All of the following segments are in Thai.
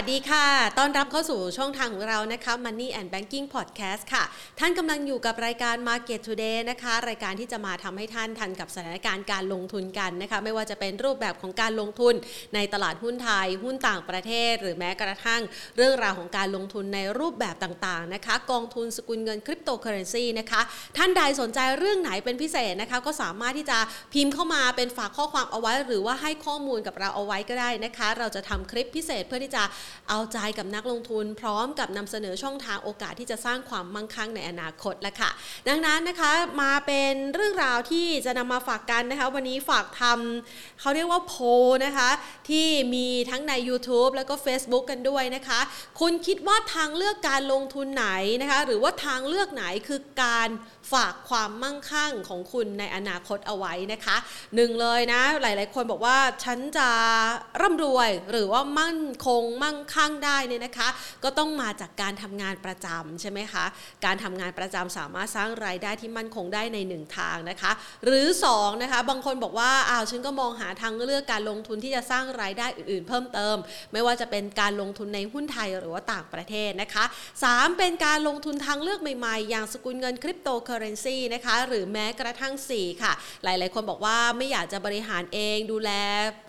สวัสดีค่ะ ต้อนรับเข้าสู่ช่องทางของเรานะคะ Money and Banking Podcast ค่ะ ท่านกำลังอยู่กับรายการ Market Today นะคะ รายการที่จะมาทำให้ท่านทันกับสถานการณ์การลงทุนกันนะคะ ไม่ว่าจะเป็นรูปแบบของการลงทุนในตลาดหุ้นไทย หุ้นต่างประเทศ หรือแม้กระทั่งเรื่องราวของการลงทุนในรูปแบบต่างๆนะคะ กองทุนสกุลเงินคริปโตเคอเรนซีนะคะ ท่านใดสนใจเรื่องไหนเป็นพิเศษนะคะ ก็สามารถที่จะพิมพ์เข้ามาเป็นฝากข้อความเอาไว้ หรือว่าให้ข้อมูลกับเราเอาไว้ก็ได้นะคะ เราจะทำคลิปพิเศษเพื่อที่จะเอาใจกับนักลงทุน พร้อมกับนำเสนอช่องทางโอกาสที่จะสร้างความมั่งคั่งในอนาคตแล้วค่ะ ดังนั้นนะคะมาเป็นเรื่องราวที่จะนำมาฝากกันนะคะ วันนี้ฝากทำเขาเรียกว่าโพนะคะ ที่มีทั้งใน YouTube แล้วก็ Facebook กันด้วยนะคะ คุณคิดว่าทางเลือกการลงทุนไหนนะคะ หรือว่าทางเลือกไหนคือการ ฝากความมั่งคั่งของคุณในอนาคตเอาไว้นะคะหนึ่งเลยนะ หลาย ๆ คนบอกว่าฉันจะร่ำรวยหรือว่ามั่นคงมั่งคั่งได้เนี่ยนะคะ ก็ต้องมาจากการทำงานประจำใช่ไหมคะ การทำงานประจำสามารถสร้างรายได้ที่มั่นคงได้ในหนึ่งทางนะคะ หรือ2นะคะบางคนบอกว่าอ้าวฉันก็มองหาทางเลือกการลงทุนที่จะสร้างรายได้อื่น ๆ เพิ่มเติม ไม่ว่าจะเป็นการลงทุนในหุ้นไทยหรือว่าต่างประเทศนะคะ 3 เป็นการลงทุนทางเลือกใหม่ ๆ อย่างสกุลเงินคริปโตเคอเรนซีนะคะหรือแม้กระทั่ง 4 ค่ะ หลายๆ คนบอกว่าไม่อยากจะบริหารเองดูแล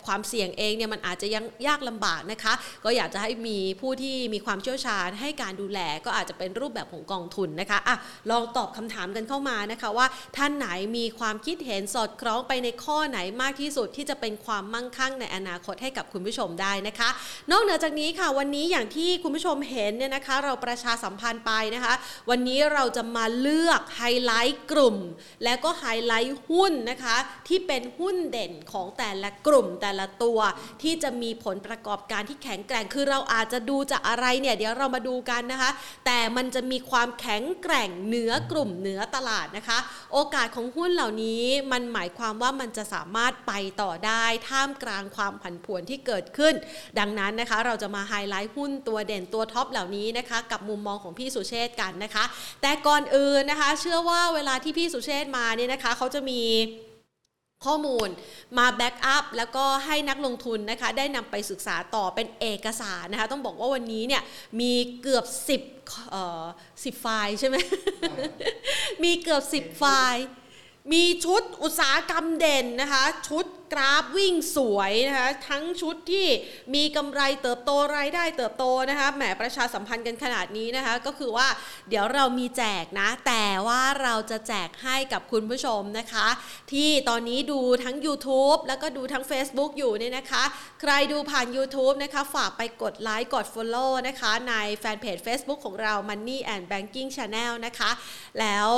ความเสี่ยงเองเนี่ยมันอาจจะยังยากลำบากนะคะ ก็อยากจะให้มีผู้ที่มีความเชี่ยวชาญให้การดูแลก็อาจจะเป็นรูปแบบของกองทุนนะคะอะลองตอบคำถามกันเข้ามานะคะว่าท่านไหนมีความคิดเห็นสอดคล้องไปในข้อไหนมากที่สุดที่จะเป็นความมั่งคั่งในอนาคตให้กับคุณผู้ชมได้นะคะ นอกเหนือจากนี้ค่ะวันนี้อย่างที่คุณผู้ชมเห็นเนี่ยนะคะ เราประชาสัมพันธ์ไปนะคะ วันนี้เราจะมาเลือกไฮไลท์กลุ่ม แล้วก็ไฮไลท์หุ้นนะคะ ที่เป็นหุ้นเด่นของแต่ละกลุ่มแต่ละตัว ที่จะมีผลประกอบการที่แข็งแกร่งคือเราอาจจะดูจากอะไรเนี่ยเดี๋ยวเรามาดูกันนะคะ แต่มันจะมีความแข็งแกร่งเหนือกลุ่มเหนือตลาดนะคะ โอกาสของหุ้นเหล่านี้มันหมายความว่ามันจะสามารถไปต่อได้ท่ามกลางความผันผวนที่เกิดขึ้น ดังนั้นนะคะ เราจะมาไฮไลท์หุ้นตัวเด่นตัวท็อปเหล่านี้นะคะ กับมุมมองของพี่สุเชษฐ์กันนะคะ แต่ก่อนอื่นนะคะ เชื่อว่าเวลาที่พี่สุเชษมาเนี่ยนะคะเขาจะมีข้อมูลมาแบ็กอัพแล้วก็ให้นักลงทุนนะคะได้นำไปศึกษาต่อเป็นเอกสารนะคะต้องบอกว่าวันนี้เนี่ยมีเกือบ 10เอ่อ10ไฟล์ใช่ไหม มีเกือบ 10 ไฟล์ มีชุดอุตสาหกรรมเด่นนะคะ ชุดกราฟวิ่งสวยนะคะ ทั้งชุดที่มีกำไรเติบโตรายได้เติบโตนะคะ แหมประชาสัมพันธ์กันขนาดนี้นะคะ ก็คือว่าเดี๋ยวเรามีแจกนะ แต่ว่าเราจะแจกให้กับคุณผู้ชมนะคะ ที่ตอนนี้ดูทั้ง YouTube แล้วก็ดูทั้ง Facebook อยู่เนี่ยนะคะ ใครดูผ่าน YouTube นะคะ ฝากไปกดไลค์กด Follow นะคะ ในแฟนเพจ Facebook ของเรา Money and Banking Channel นะคะ แล้ว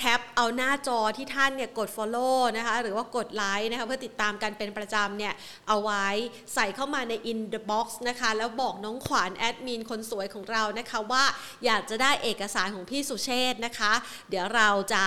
แคปเอาหน้าจอที่ท่านเนี่ยกด Follow นะคะหรือว่ากดไลค์นะคะเพื่อติดตามกันเป็นประจำเนี่ยเอาไว้ใส่เข้ามาใน in the box นะคะแล้วบอกน้องขวานแอดมินคนสวยของเรานะคะว่าอยากจะได้เอกสารของพี่สุเชษนะคะ เดี๋ยวเราจะ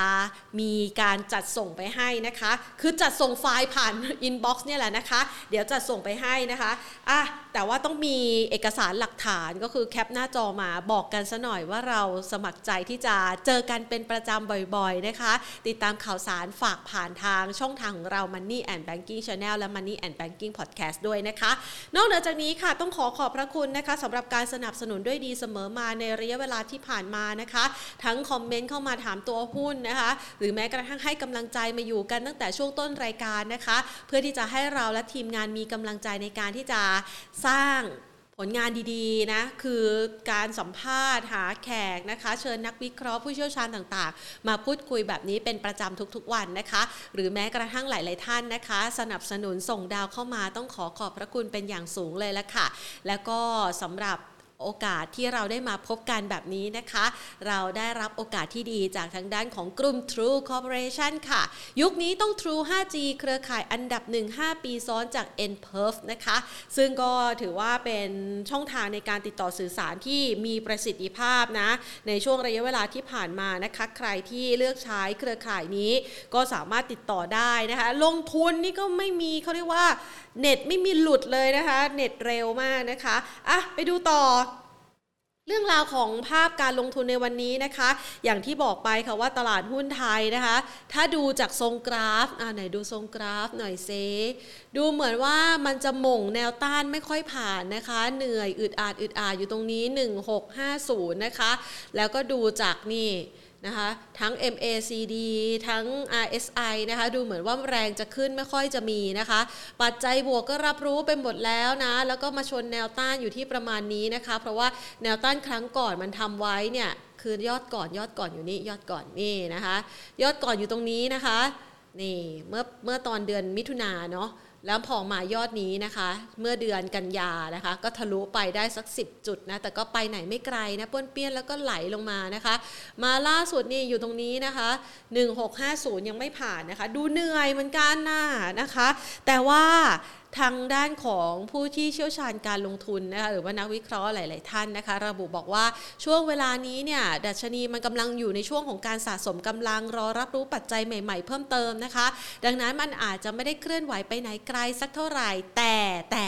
มีการจัดส่งไปให้นะคะ คือจัดส่งไฟล์ผ่าน inbox เนี่ยแหละนะคะ เดี๋ยวจัดส่งไปให้นะคะอะแต่ว่าต้องมีเอกสารหลักฐานก็คือแคปหน้าจอมาบอกกันซะหน่อยว่าเราสมัครใจที่จะเจอกันเป็นประจำบ่อยๆนะคะ ติดตามข่าวสารฝากผ่านทางช่องทางของเรา Money and Banking Channel และ Money and Banking Podcast ด้วยนะคะ นอกเหนือจากนี้ค่ะต้องขอขอบพระคุณนะคะสำหรับการสนับสนุนด้วยดีเสมอมาในระยะเวลาที่ผ่านมานะคะ ทั้งคอมเมนต์เข้ามาถามตัวหุ้นนะคะ หรือแม้กระทั่งให้กำลังใจมาอยู่กันตั้งแต่ช่วงต้นรายการนะคะ เพื่อที่จะให้เราและทีมงานมีกำลังใจในการที่จะสร้าง ผลงานดีๆนะคือการสัมภาษณ์หาแขกนะคะ เชิญนักวิเคราะห์ผู้เชี่ยวชาญต่างๆ มาพูดคุยแบบนี้เป็นประจำทุกๆวันนะคะ หรือแม้กระทั่งหลายๆท่านนะคะ สนับสนุนส่งดาวเข้ามาต้องขอขอบพระคุณเป็นอย่างสูงเลยละค่ะ แล้วก็สำหรับ โอกาสที่เราได้มาพบกันแบบนี้นะคะ เราได้รับโอกาสที่ดีจากทางด้านของกลุ่ม True Corporation ค่ะ ยุคนี้ต้อง True 5G เครือข่ายอันดับ 1 5 ปีซ้อนจาก n p e r f นะคะ ซึ่งก็ถือว่าเป็นช่องทางในการติดต่อสื่อสารที่มีประสิทธิภาพนะ ในช่วงระยะเวลาที่ผ่านมานะคะ ใครที่เลือกใช้เครือข่ายนี้ก็สามารถติดต่อได้นะคะ ลงทุนนี่ก็ไม่มีเขาเรียกว่าเน็ตไม่มีหลุดเลยนะคะ เน็ตเร็วมากนะคะ อะ ไปดูต่อ เรื่องราวของภาพการลงทุนในวันนี้นะคะ อย่างที่บอกไปค่ะว่าตลาดหุ้นไทยนะคะ ถ้าดูจากทรงกราฟอ่าไหนดูทรงกราฟหน่อยเซดูเหมือนว่ามันจะหม่งแนวต้านไม่ค่อยผ่านนะคะ เหนื่อยอึดอาดอึดอาดอยู่ตรงนี้ 1650 นะคะ แล้วก็ดูจากนี่ นะคะทั้ง MACD ทั้ง RSI นะคะดูเหมือนว่าแรงจะขึ้นไม่ค่อยจะมีนะคะ ปัจจัยบวกก็รับรู้ไปหมดแล้วนะ แล้วก็มาชนแนวต้านอยู่ที่ประมาณนี้นะคะ เพราะว่าแนวต้านครั้งก่อนมันทำไว้เนี่ยคือยอดก่อนยอดก่อนอยู่นี่ยอดก่อนนี่นะคะ ยอดก่อนอยู่ตรงนี้นะคะนี่เมื่อเมื่อตอนเดือนมิถุนาเนาะ แล้วพอมายอดนี้นะคะ เมื่อเดือนกันยานะคะ ก็ทะลุไปได้สัก 10 จุดนะ แต่ก็ไปไหนไม่ไกลนะป้วนเปี้ยนแล้วก็ไหลลงมานะคะ มาล่าสุดนี่อยู่ตรงนี้นะคะ 1650 ยังไม่ผ่านนะคะ ดูเหนื่อยเหมือนกันนะนะคะ แต่ว่าทางด้านของผู้ที่เชี่ยวชาญการลงทุนนะคะหรือว่านักวิเคราะห์หลาย ๆ ท่านนะคะ ระบุบอกว่าช่วงเวลานี้เนี่ยดัชนีมันกำลังอยู่ในช่วงของการสะสมกำลังรอรับรู้ปัจจัยใหม่ ๆ เพิ่มเติมนะคะ ดังนั้นมันอาจจะไม่ได้เคลื่อนไหวไปไหนไกลสักเท่าไหร่ แต่แต่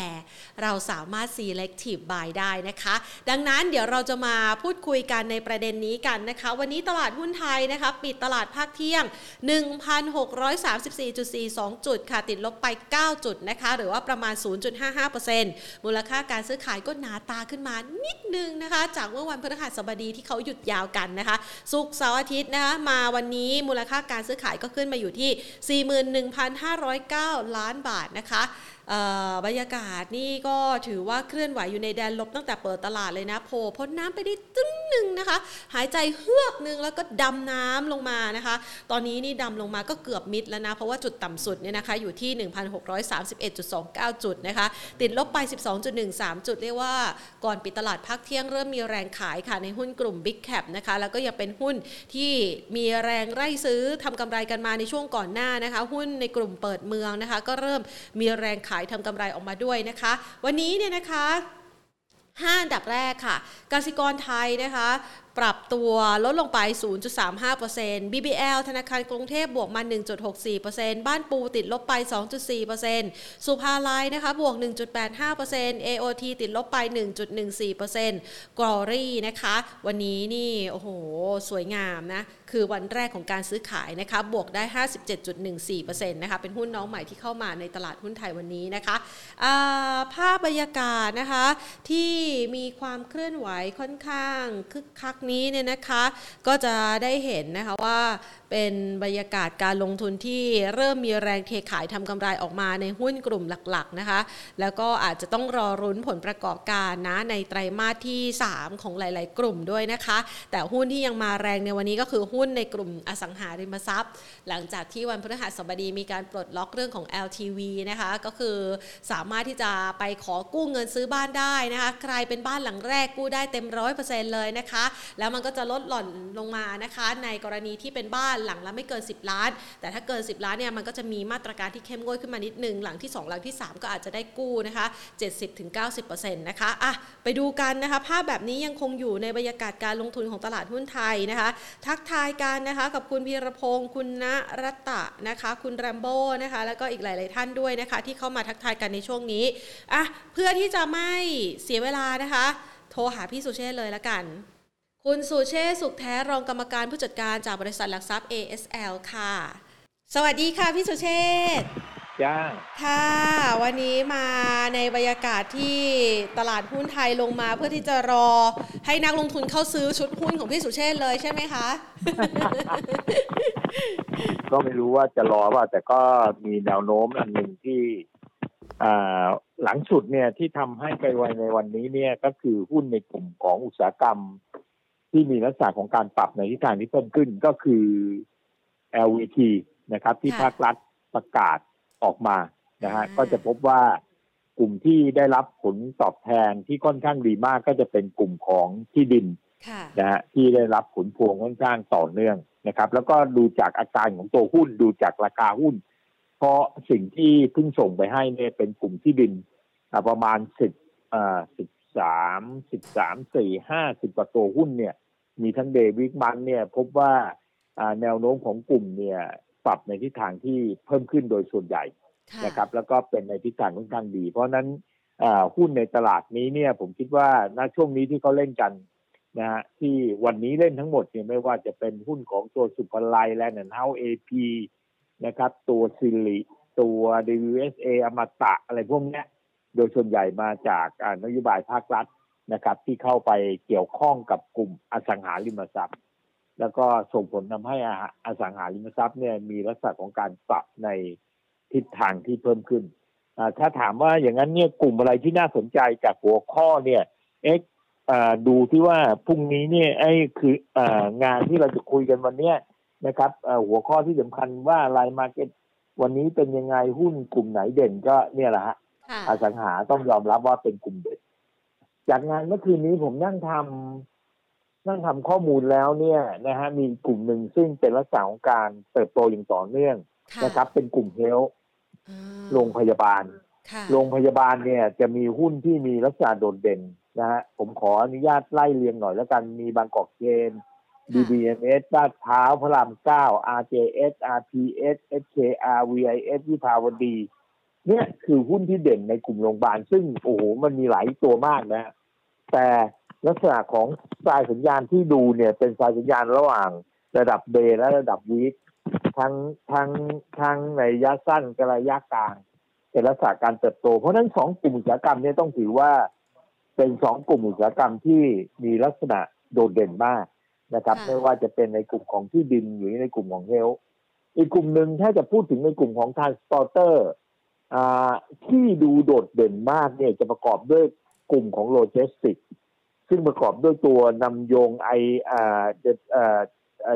เราสามารถ selective buy ได้นะคะ ดังนั้นเดี๋ยวเราจะมาพูดคุยกันในประเด็นนี้กันนะคะ วันนี้ตลาดหุ้นไทยนะคะปิดตลาดภาคเที่ยง 1,634.42 จุดค่ะติดลบไป 9 จุดนะคะหรือว่าประมาณ 0.55%มูลค่าการซื้อขายก็หนาตาขึ้นมานิดนึงนะคะ จากเมื่อวันพฤหัสบดีที่เขาหยุดยาวกันนะคะ สุกเสาร์อาทิตย์นะคะมาวันนี้มูลค่าการซื้อขายก็ขึ้นมาอยู่ที่ 41,509 ล้านบาทนะคะ บรรยากาศนี่ก็ถือว่าเคลื่อนไหวอยู่ในแดนลบตั้งแต่เปิดตลาดเลยนะโผล่พ้นน้ำไปได้ตึ้งหนึ่งนะคะ หายใจเฮือกหนึ่งแล้วก็ดำน้ำลงมานะคะ ตอนนี้นี่ดำลงมาก็เกือบมิดแล้วนะ เพราะว่าจุดต่ำสุดเนี่ยนะคะอยู่ที่ 1,631.29 จุดนะคะ ติดลบไป 12.13 จุดเรียกว่าก่อนปิดตลาดภาคเที่ยงเริ่มมีแรงขายค่ะในหุ้นกลุ่ม Big Cap นะคะ แล้วก็ยังเป็นหุ้นที่มีแรงไร่ซื้อทำกำไรกันมาในช่วงก่อนหน้านะคะ หุ้นในกลุ่มเปิดเมืองนะคะ ก็เริ่มมีแรงขายทำกำไรออกมาด้วยนะคะ วันนี้เนี่ยนะคะ5อันดับแรกค่ะกสิกรไทยนะคะปรับตัวลดลงไป 0.35% BBL ธนาคารกรุงเทพบวกมา 1.64%บ้านปูติดลบไป 2.4%สุภาลัยนะคะบวก 1.85% AOT ติดลบไป 1.14% Glory นะคะ วันนี้นี่โอ้โห สวยงามนะ คือวันแรกของการซื้อขายนะคะ บวกได้ 57.14%นะคะ เป็นหุ้นน้องใหม่ที่เข้ามาในตลาดหุ้นไทยวันนี้นะคะภาพบรรยากาศนะคะที่มีความเคลื่อนไหวค่อนข้างคึกคักนี้เนี่ยนะคะ ก็จะได้เห็นนะคะว่า เป็นบรรยากาศการลงทุนที่เริ่มมีแรงเทขายทำกำไรออกมาในหุ้นกลุ่มหลักๆนะคะ แล้วก็อาจจะต้องรอรุ้นผลประกอบการนะในไตรมาสที่ 3 ของหลาย ๆ กลุ่มด้วยนะคะ แต่หุ้นที่ยังมาแรงในวันนี้ก็คือหุ้นในกลุ่มอสังหาริมทรัพย์ หลังจากที่วันพฤหัสบดีมีการปลดล็อกเรื่องของ LTV นะคะ ก็คือสามารถที่จะไปขอกู้เงินซื้อบ้านได้นะคะ ใครเป็นบ้านหลังแรกกู้ได้เต็มร้อยเปอร์เซ็นต์เลยนะคะ แล้วมันก็จะลดหล่อนลงมานะคะ ในกรณีที่เป็นบ้านหลังละไม่เกิน 10 ล้าน แต่ถ้าเกิน 10 ล้านเนี่ยมันก็จะมีมาตรการที่เข้มงวดขึ้นมานิดนึงหลังที่ 2 หลังที่ 3 ก็อาจจะได้กู้นะคะ 70-90%นะคะอะไปดูกันนะคะ ภาพแบบนี้ยังคงอยู่ในบรรยากาศการลงทุนของตลาดหุ้นไทยนะคะ ทักทายกันนะคะกับคุณพีรพงศ์คุณณรัตะนะคะ คุณแรมโบ้นะคะ แล้วก็อีกหลาย ๆ ท่านด้วยนะคะ ที่เข้ามาทักทายกันในช่วงนี้อะเพื่อที่จะไม่เสียเวลานะคะ โทรหาพี่สุเชษเลยละกัน คุณสุเชษสุขแท้รองกรรมการผู้จัดการจากบริษัทหลักทรัพย์ ASL ค่ะ สวัสดีค่ะพี่สุเชษจ้าค่ะ วันนี้มาในบรรยากาศที่ตลาดหุ้นไทยลงมาเพื่อที่จะรอให้นักลงทุนเข้าซื้อชุดหุ้นของพี่สุเชษเลยใช่ไหมคะ ก็ไม่รู้ว่าจะรอว่าแต่ก็มีแนวโน้มอันหนึ่งที่หลังสุดเนี่ยที่ทำให้ไปไวในวันนี้เนี่ยก็คือหุ้นในกลุ่มของอุตสาหกรรม ที่มีลักษณะของการปรับในทิศทางที่เพิ่มขึ้นก็คือ LVT นะครับ ที่ภาครัฐประกาศออกมานะฮะก็จะพบว่ากลุ่มที่ได้รับผลตอบแทนที่ค่อนข้างดีมากก็จะเป็นกลุ่มของที่ดินนะฮะที่ได้รับผลพวงค่อนข้างต่อเนื่องนะครับ แล้วก็ดูจากอาการของตัวหุ้นดูจากราคาหุ้น เพราะสิ่งที่เพิ่งส่งไปให้เนี่ยเป็นกลุ่มที่ดินประมาณสิบอ่าสิบ สามสิบสามสี่ห้าสิบกว่าตัวหุ้นเนี่ย มีทั้ง day week month เนี่ย พบว่าแนวโน้มของกลุ่มเนี่ยปรับในทิศทางที่เพิ่มขึ้นโดยส่วนใหญ่นะครับ แล้วก็เป็นในทิศทางค่อนข้างดี เพราะนั้นหุ้นในตลาดนี้เนี่ยผมคิดว่าณช่วงนี้ที่เขาเล่นกันนะฮะที่วันนี้เล่นทั้งหมดเนี่ยไม่ว่าจะเป็นหุ้นของตัวศุภาลัย Land and House AP นะครับ ตัว SIRI ตัว WHA อมตะอะไรพวกเนี้ย โดยส่วนใหญ่มาจากนโยบายภาครัฐนะครับ ที่เข้าไปเกี่ยวข้องกับกลุ่มอสังหาริมทรัพย์ แล้วก็ส่งผลทำให้อสังหาริมทรัพย์เนี่ยมีลักษณะของการปรับในทิศทางที่เพิ่มขึ้นถ้าถามว่าอย่างนั้นเนี่ยกลุ่มอะไรที่น่าสนใจจากหัวข้อเนี่ยเอ็กดูที่ว่าพรุ่งนี้เนี่ยไอ้คืองานที่เราจะคุยกันวันเนี้ยนะครับหัวข้อที่สำคัญว่า live market วันนี้เป็นยังไงหุ้นกลุ่มไหนเด่นก็เนี่ยแหละฮะ อสังหาต้องยอมรับว่าเป็นกลุ่มเด่นจากงานเมื่อคืนนี้ผมนั่งทำนั่งทำข้อมูลแล้วเนี่ยนะฮะมีกลุ่มหนึ่งซึ่งเป็นลักษณะของการเติบโตอย่างต่อเนื่องนะครับ เป็นกลุ่มเฮลโรงพยาบาลโรงพยาบาลเนี่ยจะมีหุ้นที่มีลักษณะโดดเด่นนะฮะผมขออนุญาตไล่เรียงหน่อยแล้วกันมีบางกอกเกน BBMS ลาดพร้าวพระรามเก้า RJS RPS SKR VIS วิภาวดี เนี่ยคือหุ้นที่เด่นในกลุ่มโรงพยาบาล ซึ่งโอ้โหมันมีหลายตัวมากนะ แต่ลักษณะของสายสัญญาณที่ดูเนี่ยเป็นสายสัญญาณระหว่างระดับเบและระดับวีคทั้งทั้งทั้งในระยะสั้นกับระยะกลางเป็นลักษณะการเติบโต เพราะนั้นสองกลุ่มอุตสาหกรรมเนี่ยต้องถือว่าเป็นสองกลุ่มอุตสาหกรรมที่มีลักษณะโดดเด่นมากนะครับ ไม่ว่าจะเป็นในกลุ่มของที่ดินหรือในกลุ่มของเฮลอีกกลุ่มหนึ่งถ้าจะพูดถึงในกลุ่มของทานสปอร์เตอร์ ที่ดูโดดเด่นมากเนี่ยจะประกอบด้วยกลุ่มของโลจิสติก ซึ่งประกอบด้วยตัวนำโยงไออ่าเอ่อ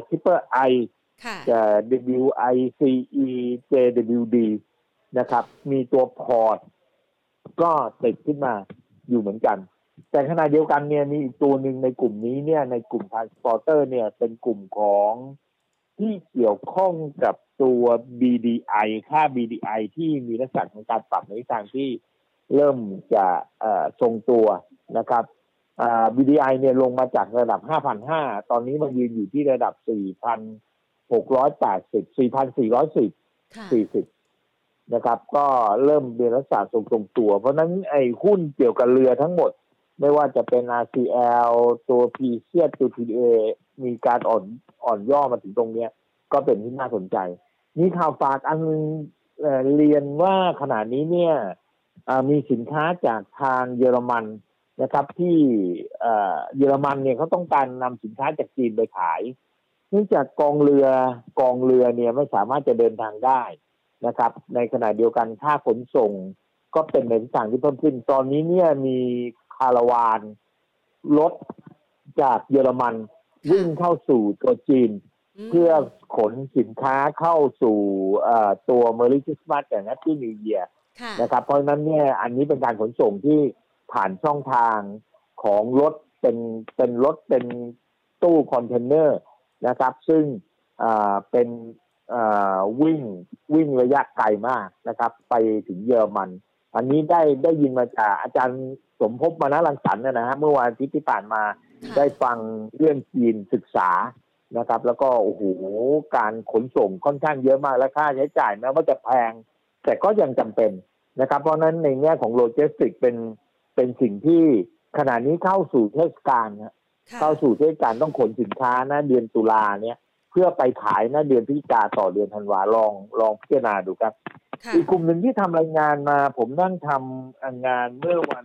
ทิปเปอร์ไอจะ WICE JWD นะครับ มีตัวพอร์ตก็ติดขึ้นมาอยู่เหมือนกัน แต่ขณะเดียวกันเนี่ยมีอีกตัวหนึ่งในกลุ่มนี้เนี่ยในกลุ่มทรานสปอร์เตอร์เนี่ยเป็นกลุ่มของ ที่เกี่ยวข้องกับตัว BDI ค่า BDI ที่มีลักษณะของการปรับในทางที่เริ่มจะทรงตัวนะครับ BDI เนี่ยลงมาจากระดับ 5,500 ตอนนี้มันยืนอยู่ที่ระดับ 4,680 4,410 40 นะครับ ก็เริ่มเป็นลักษณะทรงตัว เพราะนั้นไอ้หุ้นเกี่ยวกับเรือทั้งหมด ไม่ว่าจะเป็น RCL ตัว P เซียตัว PA มีการอ่อนอ่อนย่อมาถึงตรงเนี้ย ก็เป็นที่น่าสนใจ มีข่าวฝากอันเรียนว่าขณะนี้เนี่ยมีสินค้าจากทางเยอรมันนะครับ ที่เยอรมันเนี่ยเขาต้องการนำสินค้าจากจีนไปขาย เนื่องจากกองเรือกองเรือเนี่ยไม่สามารถจะเดินทางได้นะครับ ในขณะเดียวกันค่าขนส่งก็เป็นในทิศทางที่เพิ่มขึ้น ตอนนี้เนี่ยมี คาราวาน รถจากเยอรมันวิ่งเข้าสู่ตัวจีน เพื่อขนสินค้าเข้าสู่ตัวเมอริคิสมาสแต่นัที่นิวเยียนะครับ เพราะนั้นเนี่ยอันนี้เป็นการขนส่งที่ผ่านช่องทางของรถเป็นเป็นรถเป็นตู้คอนเทนเนอร์นะครับ ซึ่งเป็นวิ่งวิ่งระยะไกลมากนะครับ ไปถึงเยอรมัน อันนี้ได้ได้ยินมาจากอาจารย์สมภพมานะรังสรรค์นะฮะเมื่อวันอาทิตย์ที่ผ่านมาได้ฟังเรื่องจีนศึกษานะครับ แล้วก็โอ้โหการขนส่งค่อนข้างเยอะมากและค่าใช้จ่ายแม้ว่าจะแพง แต่ก็ยังจำเป็นนะครับ เพราะนั้นในแง่ของโลจิสติกเป็นเป็นสิ่งที่ขณะนี้เข้าสู่เทศกาลนะเข้าสู่เทศกาลต้องขนสินค้านะเดือนตุลาเนี่ยเพื่อไปขายนะเดือนพฤศจิกาต่อเดือนธันวาลองลองพิจารณาดูครับ อีกกลุ่มหนึ่งที่ทำรายงานมา ผมนั่งทำงานเมื่อวัน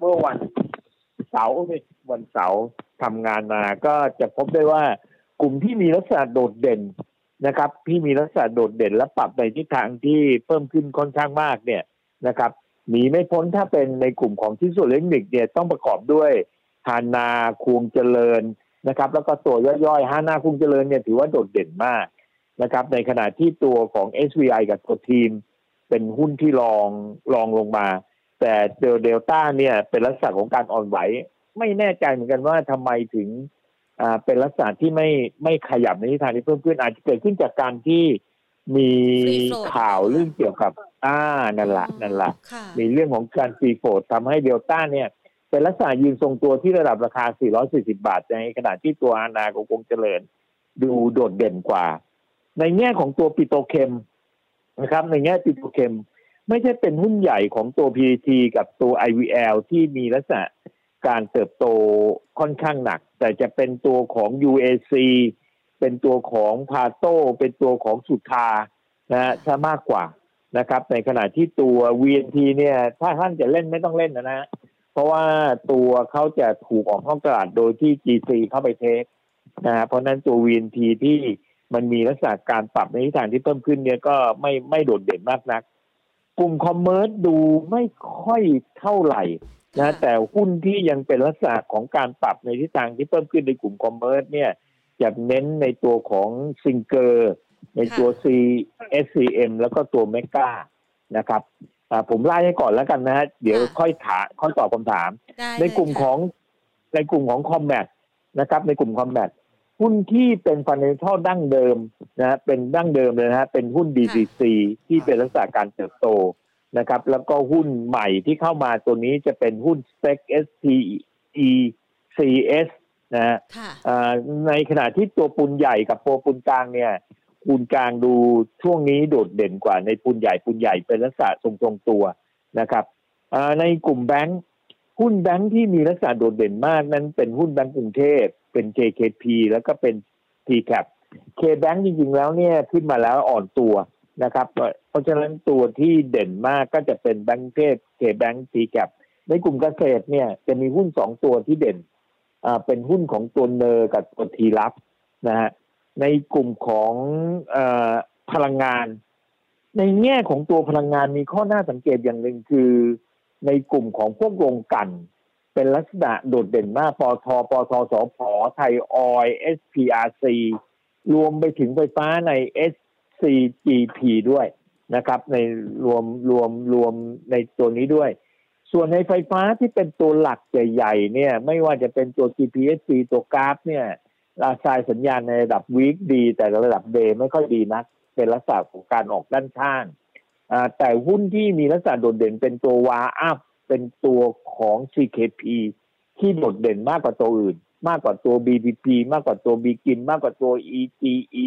เมื่อวันเสาร์วันเสาร์ทำงานมาก็จะพบได้ว่ากลุ่มที่มีลักษณะโดดเด่นนะครับ ที่มีลักษณะโดดเด่นและปรับในทิศทางที่เพิ่มขึ้นค่อนข้างมากเนี่ยนะครับหนีไม่พ้นถ้าเป็นในกลุ่มของที่สุดเล็กนิกเนี่ยต้องประกอบด้วยฮานาคูงเจริญ นะครับ แล้วก็ตัวย่อยๆฮานาคูงเจริญเนี่ยถือว่าโดดเด่นมากนะครับ ในขณะที่ตัวของ SVI กับตัวทีม เป็นหุ้นที่รองรองลงมา แต่เจอเดลต้าเนี่ยเป็นลักษณะของการอ่อนไหว ไม่แน่ใจเหมือนกันว่าทำไมถึงอ่าเป็นลักษณะที่ไม่ไม่ขยับในทิศทางที่เพิ่มขึ้นอาจจะเกิดขึ้นจากการที่มีข่าวเรื่องเกี่ยวกับอ่านั่นแหละนั่นแหละมีเรื่องของการฟีโฟดทำให้เดลต้าเนี่ย เป็นลักษณะยืนทรงตัวที่ระดับราคา 440 บาท ในขณะที่ตัวอานาคงเจริญ ดูโดดเด่นกว่า ในแง่ของตัวปิโตเคมนะครับ ในแง่ปิโตเคมไม่ใช่เป็นหุ้นใหญ่ของตัว PTT กับตัว IVL ที่มีลักษณะการเติบโตค่อนข้างหนัก แต่จะเป็นตัวของ UAC เป็นตัวของพาโต้เป็นตัวของสุทานะฮะถ้ามากกว่านะครับ ในขณะที่ตัว VNT เนี่ย ถ้าท่านจะเล่นไม่ต้องเล่นนะนะ เพราะว่าตัวเขาจะถูกออกนอกตลาดโดยที่ GC เข้าไปเทคนะฮะเพราะนั้นตัว VNT ที่มันมีลักษณะการปรับในทิศทางที่เพิ่มขึ้นเนี่ยก็ไม่ไม่โดดเด่นมากนัก กลุ่มคอมเมอร์สดูไม่ค่อยเท่าไหร่นะแต่หุ้นที่ยังเป็นลักษณะของการปรับในทิศทางที่เพิ่มขึ้นในกลุ่มคอมเมอร์สเนี่ยจะเน้นในตัวของซิงเกอร์ในตัว C SCM แล้วก็ตัวเมกานะครับ ผมไล่ให้ก่อนแล้วกันนะฮะเดี๋ยวค่อยถามค่อยตอบคำถาม ในกลุ่มของในกลุ่มของคอมแบทนะครับ ในกลุ่มคอมแบทหุ้นที่เป็นฟันเดนทัลดั้งเดิมนะเป็นดั้งเดิมเลยนะฮะเป็นหุ้น DTC ที่เป็นลักษณะการเติบโตนะครับ แล้วก็หุ้นใหม่ที่เข้ามาตัวนี้จะเป็นหุ้น Spec STE CS นะฮะในขณะที่ตัวปูนใหญ่กับตัวปูนกลางเนี่ย ปูนกลางดูช่วงนี้โดดเด่นกว่าในปูนใหญ่ปูนใหญ่เป็นลักษณะทรงๆตัวนะครับในกลุ่มแบงค์หุ้นแบงค์ที่มีลักษณะโดดเด่นมากนั้นเป็นหุ้นแบงก์กรุงเทพเป็น JKP แล้วก็เป็น TCAP KBank จริงๆแล้วเนี่ยขึ้นมาแล้วอ่อนตัวนะครับ เพราะฉะนั้นตัวที่เด่นมากก็จะเป็นแบงก์เทพ KBank TCAP ในกลุ่มเกษตรเนี่ยจะมีหุ้นสองตัวที่เด่นอ่าเป็นหุ้นของตัวเนอร์กับตัวทีรับนะฮะ ในกลุ่มของอพลังงาน ในแง่ของตัวพลังงานมีข้อน่าสังเกตอย่างหนึ่งคือ ในกลุ่มของพวกโรงกัน เป็นลักษณะโดดเด่นมากปทปทสพไทยออย SPRC รวมไปถึงไฟฟ้าใน SCGP ด้วยนะครับ ในรวมรวมรวมในตัวนี้ด้วย ส่วนในไฟฟ้าที่เป็นตัวหลักใหญ่ๆเนี่ย ไม่ว่าจะเป็นตัว GPSC ตัวกราฟเนี่ย ราคาสัญญาณในระดับวีคดี แต่ระดับเดย์ไม่ค่อยดีนัก เป็นลักษณะของการออกด้านข้างแต่หุ้นที่มีลักษณะโดดเด่นเป็นตัววาอัพเป็นตัวของ CKP ที่โดดเด่นมากกว่าตัวอื่น มากกว่าตัว BPP มากกว่าตัวบีกิน มากกว่าตัว EGE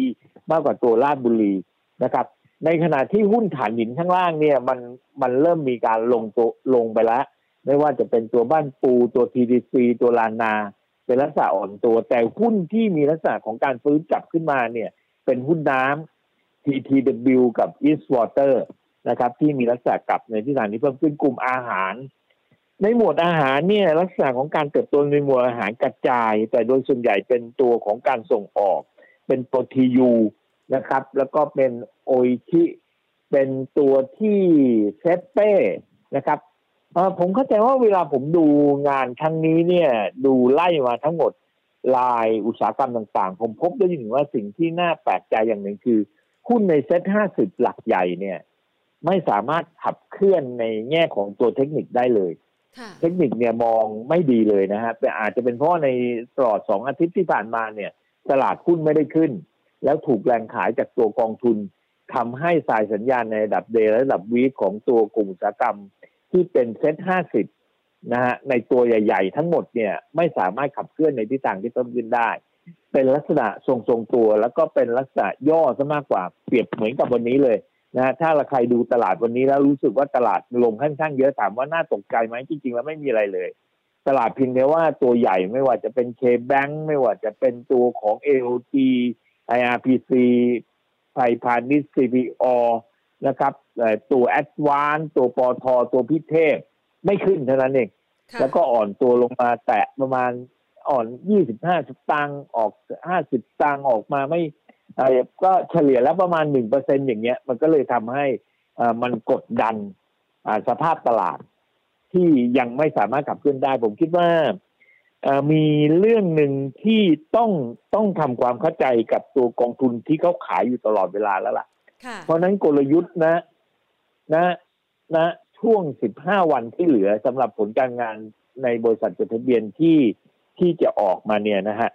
มากกว่าตัวลาดบุรีนะครับ ในขณะที่หุ้นฐานหินข้างล่างเนี่ยมันมันเริ่มมีการลงตัวลงไปแล้ว ไม่ว่าจะเป็นตัวบ้านปูตัว TDC ตัวลานา เป็นลักษณะอ่อนตัว แต่หุ้นที่มีลักษณะของการฟื้นกลับขึ้นมาเนี่ย เป็นหุ้นน้ำ TTW กับ Eastwater นะครับ ที่มีลักษณะกลับในที่ทางที่เพิ่มขึ้นกลุ่มอาหาร ในหมวดอาหารเนี่ยลักษณะของการเติบโตในหมวดอาหารกระจาย แต่โดยส่วนใหญ่เป็นตัวของการส่งออก เป็นโปร TU นะครับ แล้วก็เป็นโออิชิเป็นตัวที่ Sappe นะครับ ผมเข้าใจว่าเวลาผมดูงานครั้งนี้เนี่ย ดูไล่มาทั้งหมดรายอุตสาหกรรมต่างๆ ผมพบได้ยินว่าสิ่งที่น่าแปลกใจอย่างหนึ่งคือหุ้นในเซ็ตห้าสิบหลักใหญ่เนี่ย ไม่สามารถขับเคลื่อนในแง่ของตัวเทคนิคได้เลย เทคนิคเนี่ยมองไม่ดีเลยนะฮะแต่อาจจะเป็นเพราะในตลอดสองอาทิตย์ที่ผ่านมาเนี่ย ตลาดหุ้นไม่ได้ขึ้น แล้วถูกแรงขายจากตัวกองทุนทำให้สายสัญญาณในระดับเดย์และระดับวีคของตัวกลุ่มอุตสาหกรรม ที่เป็นเซ็ตห้าสิบนะฮะในตัวใหญ่ ๆ ทั้งหมดเนี่ยไม่สามารถขับเคลื่อนในทิศทางที่เพิ่มขึ้นได้ เป็นลักษณะทรงๆตัว แล้วก็เป็นลักษณะย่อซะมากกว่าเปรียบเหมือนกับวันนี้เลยนะถ้าเราใครดูตลาดวันนี้แล้วรู้สึกว่าตลาดลงค่อนข้างเยอะถามว่าน่าตกใจไหมจริงๆแล้วไม่มีอะไรเลย ตลาดเพียงแต่ว่าตัวใหญ่ไม่ว่าจะเป็นเคแบงไม่ว่าจะเป็นตัวของ AOT IRPC ไทยพาณิชย์ CPO นะครับตัวแอดวานตัวปอทตัวพิเทพไม่ขึ้นเท่านั้นเองแล้วก็อ่อนตัวลงมาแตะประมาณอ่อนยี่สิบห้าสตางค์ออกห้าสิบตางค์ออกมาไม่ก็เฉลี่ยแล้วประมาณหนึ่งเปอร์เซ็นอย่างเงี้ย มันก็เลยทำให้มันกดดันสภาพตลาด ที่ยังไม่สามารถขับเคลื่อนได้ ผมคิดว่ามีเรื่องหนึ่งที่ต้องต้องทำความเข้าใจกับตัวกองทุนที่เขาขายอยู่ตลอดเวลาแล้วล่ะ เพราะนั้นกลยุทธ์นะ นะนะช่วงสิบห้าวันที่เหลือสำหรับผลการงานในบริษัทจดทะเบียนที่ที่จะออกมาเนี่ยนะฮะ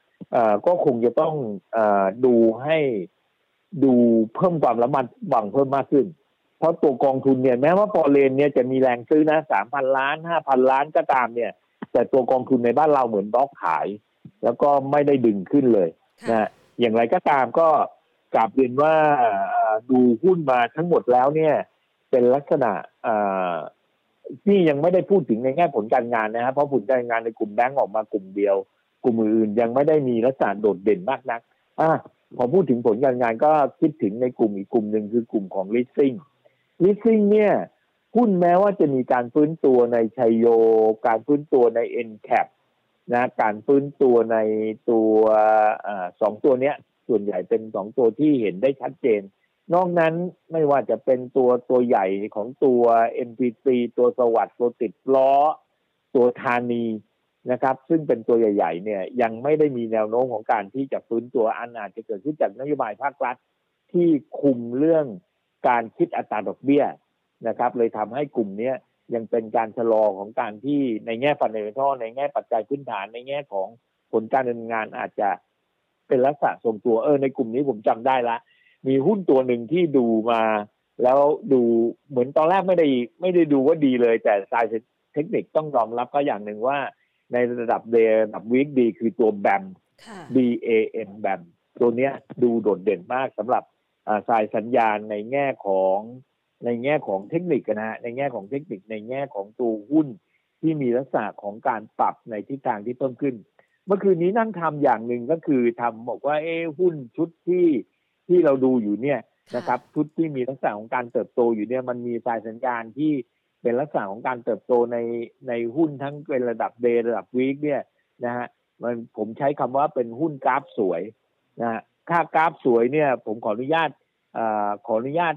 ก็คงจะต้องอดูให้ดูเพิ่มความระมัดระวังเพิ่มมากขึ้น เพราะตัวกองทุนเนี่ยแม้ว่าปอเลนเนี่ยจะมีแรงซื้อนะสามพันล้านห้าพันล้านก็ตามเนี่ย แต่ตัวกองทุนในบ้านเราเหมือนบล็อกขาย แล้วก็ไม่ได้ดึงขึ้นเลยนะอย่างไรก็ตามก็กลับเรียนว่า ดูหุ้นมาทั้งหมดแล้วเนี่ย เป็นลักษณะนี่ยังไม่ได้พูดถึงในแง่ผลการงานนะครับเพราะผลการงานในกลุ่มแบงก์ออกมากลุ่มเดียว กลุ่มอื่นยังไม่ได้มีลักษณะโดดเด่นมากนักอ่าพอพูดถึงผลการงานก็คิดถึงในกลุ่มอีกกลุ่มหนึ่งคือกลุ่มของ leasing leasing เนี่ยหุ้นแม้ว่าจะมีการฟื้นตัวในชัยโย การฟื้นตัวใน n c a p นะการฟื้นตัวในตัวอสองตัวเนี้ย ส่วนใหญ่เป็นสองตัวที่เห็นได้ชัดเจน นอกนั้นไม่ว่าจะเป็นตัวตัวใหญ่ของตัว MPC ตัวสวัสด์ตัวติดล้อ ตัวธานีนะครับ ซึ่งเป็นตัวใหญ่ ๆ เนี่ยยังไม่ได้มีแนวโน้มของการที่จะฟื้นตัวอันอาจจะเกิดขึ้นจากนโยบายภาครัฐ ที่คุมเรื่องการคิดอัตราดอกเบี้ยนะครับ เลยทำให้กลุ่มเนี้ยยังเป็นการชะลอของการที่ในแง่ฟันเดเมทัลในแง่ปัจจัยพื้นฐานในแง่ของผลการดำเนินงานอาจจะเป็นลักษณะทรงตัวเออในกลุ่มนี้ผมจำได้ละ มีหุ้นตัวหนึ่งที่ดูมา แล้วดูเหมือนตอนแรกไม่ได้ไม่ได้ดูว่าดีเลย แต่สายเทคนิคต้องยอมรับก็อย่างหนึ่งว่า ในระดับเดย์ระดับวีคดีคือตัวแบม B A M แบมตัวเนี้ยดูโดดเด่นมากสำหรับสายสัญญาณในแง่ของในแง่ของเทคนิคนะฮะในแง่ของเทคนิคในแง่ของตัวหุ้นที่มีลักษณะของการปรับในทิศทางที่เพิ่มขึ้น เมื่อคืนนี้นั่งทำอย่างหนึ่งก็คือทำบอกว่าเอ้หุ้นชุดที่ ที่เราดูอยู่เนี่ยนะครับชุดที่มีลักษณะของการเติบโตอยู่เนี่ยมันมีสายสัญญาณที่เป็นลักษณะของการเติบโตในในหุ้นทั้งเป็นระดับ day ระดับ week เนี่ยนะฮะมันผมใช้คำว่าเป็นหุ้นกราฟสวยนะฮะค่ากราฟสวยเนี่ย ผมขออนุญาตอขออนุญาต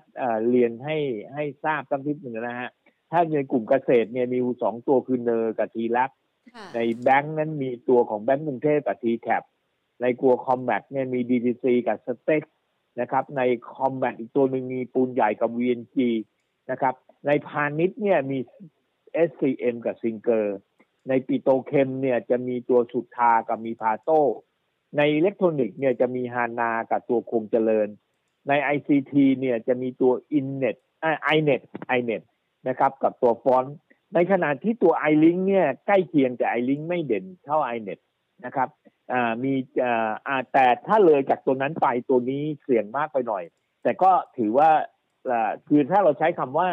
เรียนให้ให้ทราบตั้งทิศหนึ่งนะฮะถ้าในกลุ่มเกษตรเนี่ยมีสองตัวคือ NER กับทีลักในแบงค์นั้นมีตัวของแบงก์กรุงเทพกับ TCAPในกลัวคอมแบทเนี่ยมีดีดีซีกับสเต็ก นะครับ ในคอมแบทอีกตัวหนึ่งมีปูนใหญ่กับ VNG นะครับ ในพาณิชย์เนี่ยมี SCM กับซิงเกอร์ ในปิโตเคมเนี่ยจะมีตัวสุดทากับมีพาโต้ ในอิเล็กทรอนิกส์เนี่ยจะมีฮานากับตัวคงเจริญ ใน ICT เนี่ยจะมีตัว Innet ไอ iNet iNet นะครับ กับตัวฟอนในขณะที่ตัว iLink เนี่ยใกล้เคียงแต่ iLink ไม่เด่นเท่า iNet นะครับ มีอ่าแต่ถ้าเลยจากตัวนั้นไปตัวนี้เสี่ยงมากไปหน่อย แต่ก็ถือว่าคือถ้าเราใช้คำว่า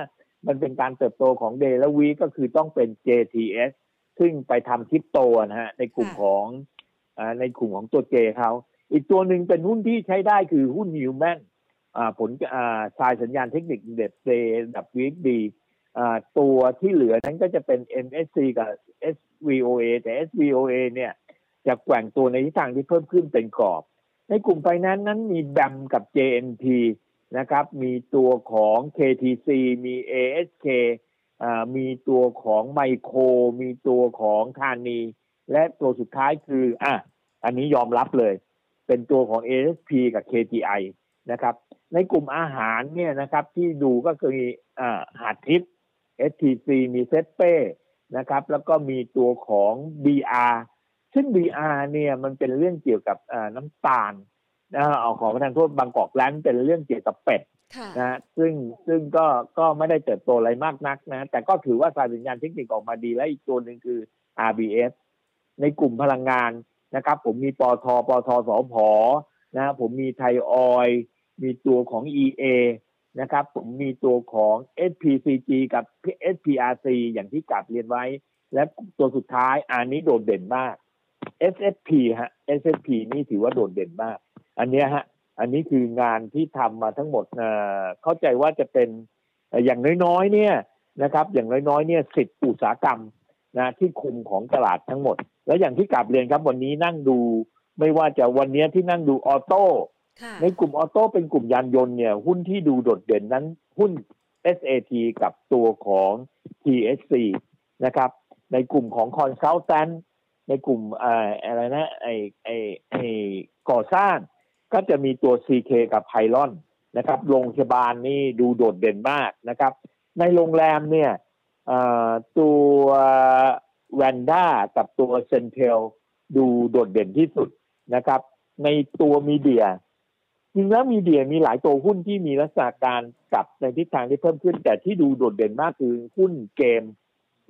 มันเป็นการเติบโตของเดลวีก็คือต้องเป็น JTS ซึ่งไปทำคริปโตนะฮะในกลุ่มของอในกลุ่มของตัวเจเขาอีกตัวหนึ่งเป็นหุ้นที่ใช้ได้คือหุ้นนิวแมนผลสายสัญญาณเทคนิคเด็ดเดดับวีดีตัวที่เหลือนั้นก็จะเป็น MSC กับ SVOA แต่ SVOA เนี่ย จะแกว่งตัวในทิศทางที่เพิ่มขึ้นเป็นกรอบ ในกลุ่มไฟนั้นนั้นมีแบมกับ JNT นะครับ มีตัวของ KTC มี ASK มีตัวของไมโคร มีตัวของธานี และตัวสุดท้ายคืออะอันนี้ยอมรับเลย เป็นตัวของ ASP กับ KTI นะครับ ในกลุ่มอาหารเนี่ยนะครับที่ดูก็คือมีหาดทิพย์ STC มีเซเป้นะครับ แล้วก็มีตัวของ BR ซึ่ง BR เนี่ยมันเป็นเรื่องเกี่ยวกับน้ำตาลนะเอาของประธานโทษบางกอกแลนด์เป็นเรื่องเกี่ยวกับเป็ดนะซึ่งซึ่งก็ก็ไม่ได้เติบโตอะไรมากนักนะ แต่ก็ถือว่าสายสัญญาณเทคนิคออกมาดีและอีกตัวหนึ่งคือ RBS ในกลุ่มพลังงานนะครับ ผมมีปอทปอทสอพอนะผมมีไทยออยมีตัวของ EA นะครับ ผมมีตัวของ SPCG กับ SPRC อย่างที่กลับเรียนไว้ และตัวสุดท้ายอันนี้โดดเด่นมาก SSP ฮะ SSP นี่ถือว่าโดดเด่นมาก อันนี้ฮะ อันนี้คืองานที่ทำมาทั้งหมดเข้าใจว่าจะเป็นอย่างน้อยๆเนี่ยนะครับ อย่างน้อยๆเนี่ยสิบอุตสาหกรรมนะที่คุมของตลาดทั้งหมด แล้วอย่างที่กลับเรียนครับวันนี้นั่งดูไม่ว่าจะวันนี้ที่นั่งดูออโต้ในกลุ่มออโต้เป็นกลุ่มยานยนต์เนี่ยหุ้นที่ดูโดดเด่นนั้นหุ้น SAT กับตัวของ TSC นะครับ ในกลุ่มของ Consultant ในกลุ่มอะไรนะไอไอไอก่อสร้างก็จะมีตัว CK กับไพลอนนะครับ โรงพยาบาลนี่ดูโดดเด่นมากนะครับ ในโรงแรมเนี่ยตัวแวนด้ากับตัวเซนเทลดูโดดเด่นที่สุดนะครับ ในตัวมีเดียจริงแล้วมีเดียมีหลายตัวหุ้นที่มีลักษณะการกลับในทิศทางที่เพิ่มขึ้น แต่ที่ดูโดดเด่นมากคือหุ้นเกม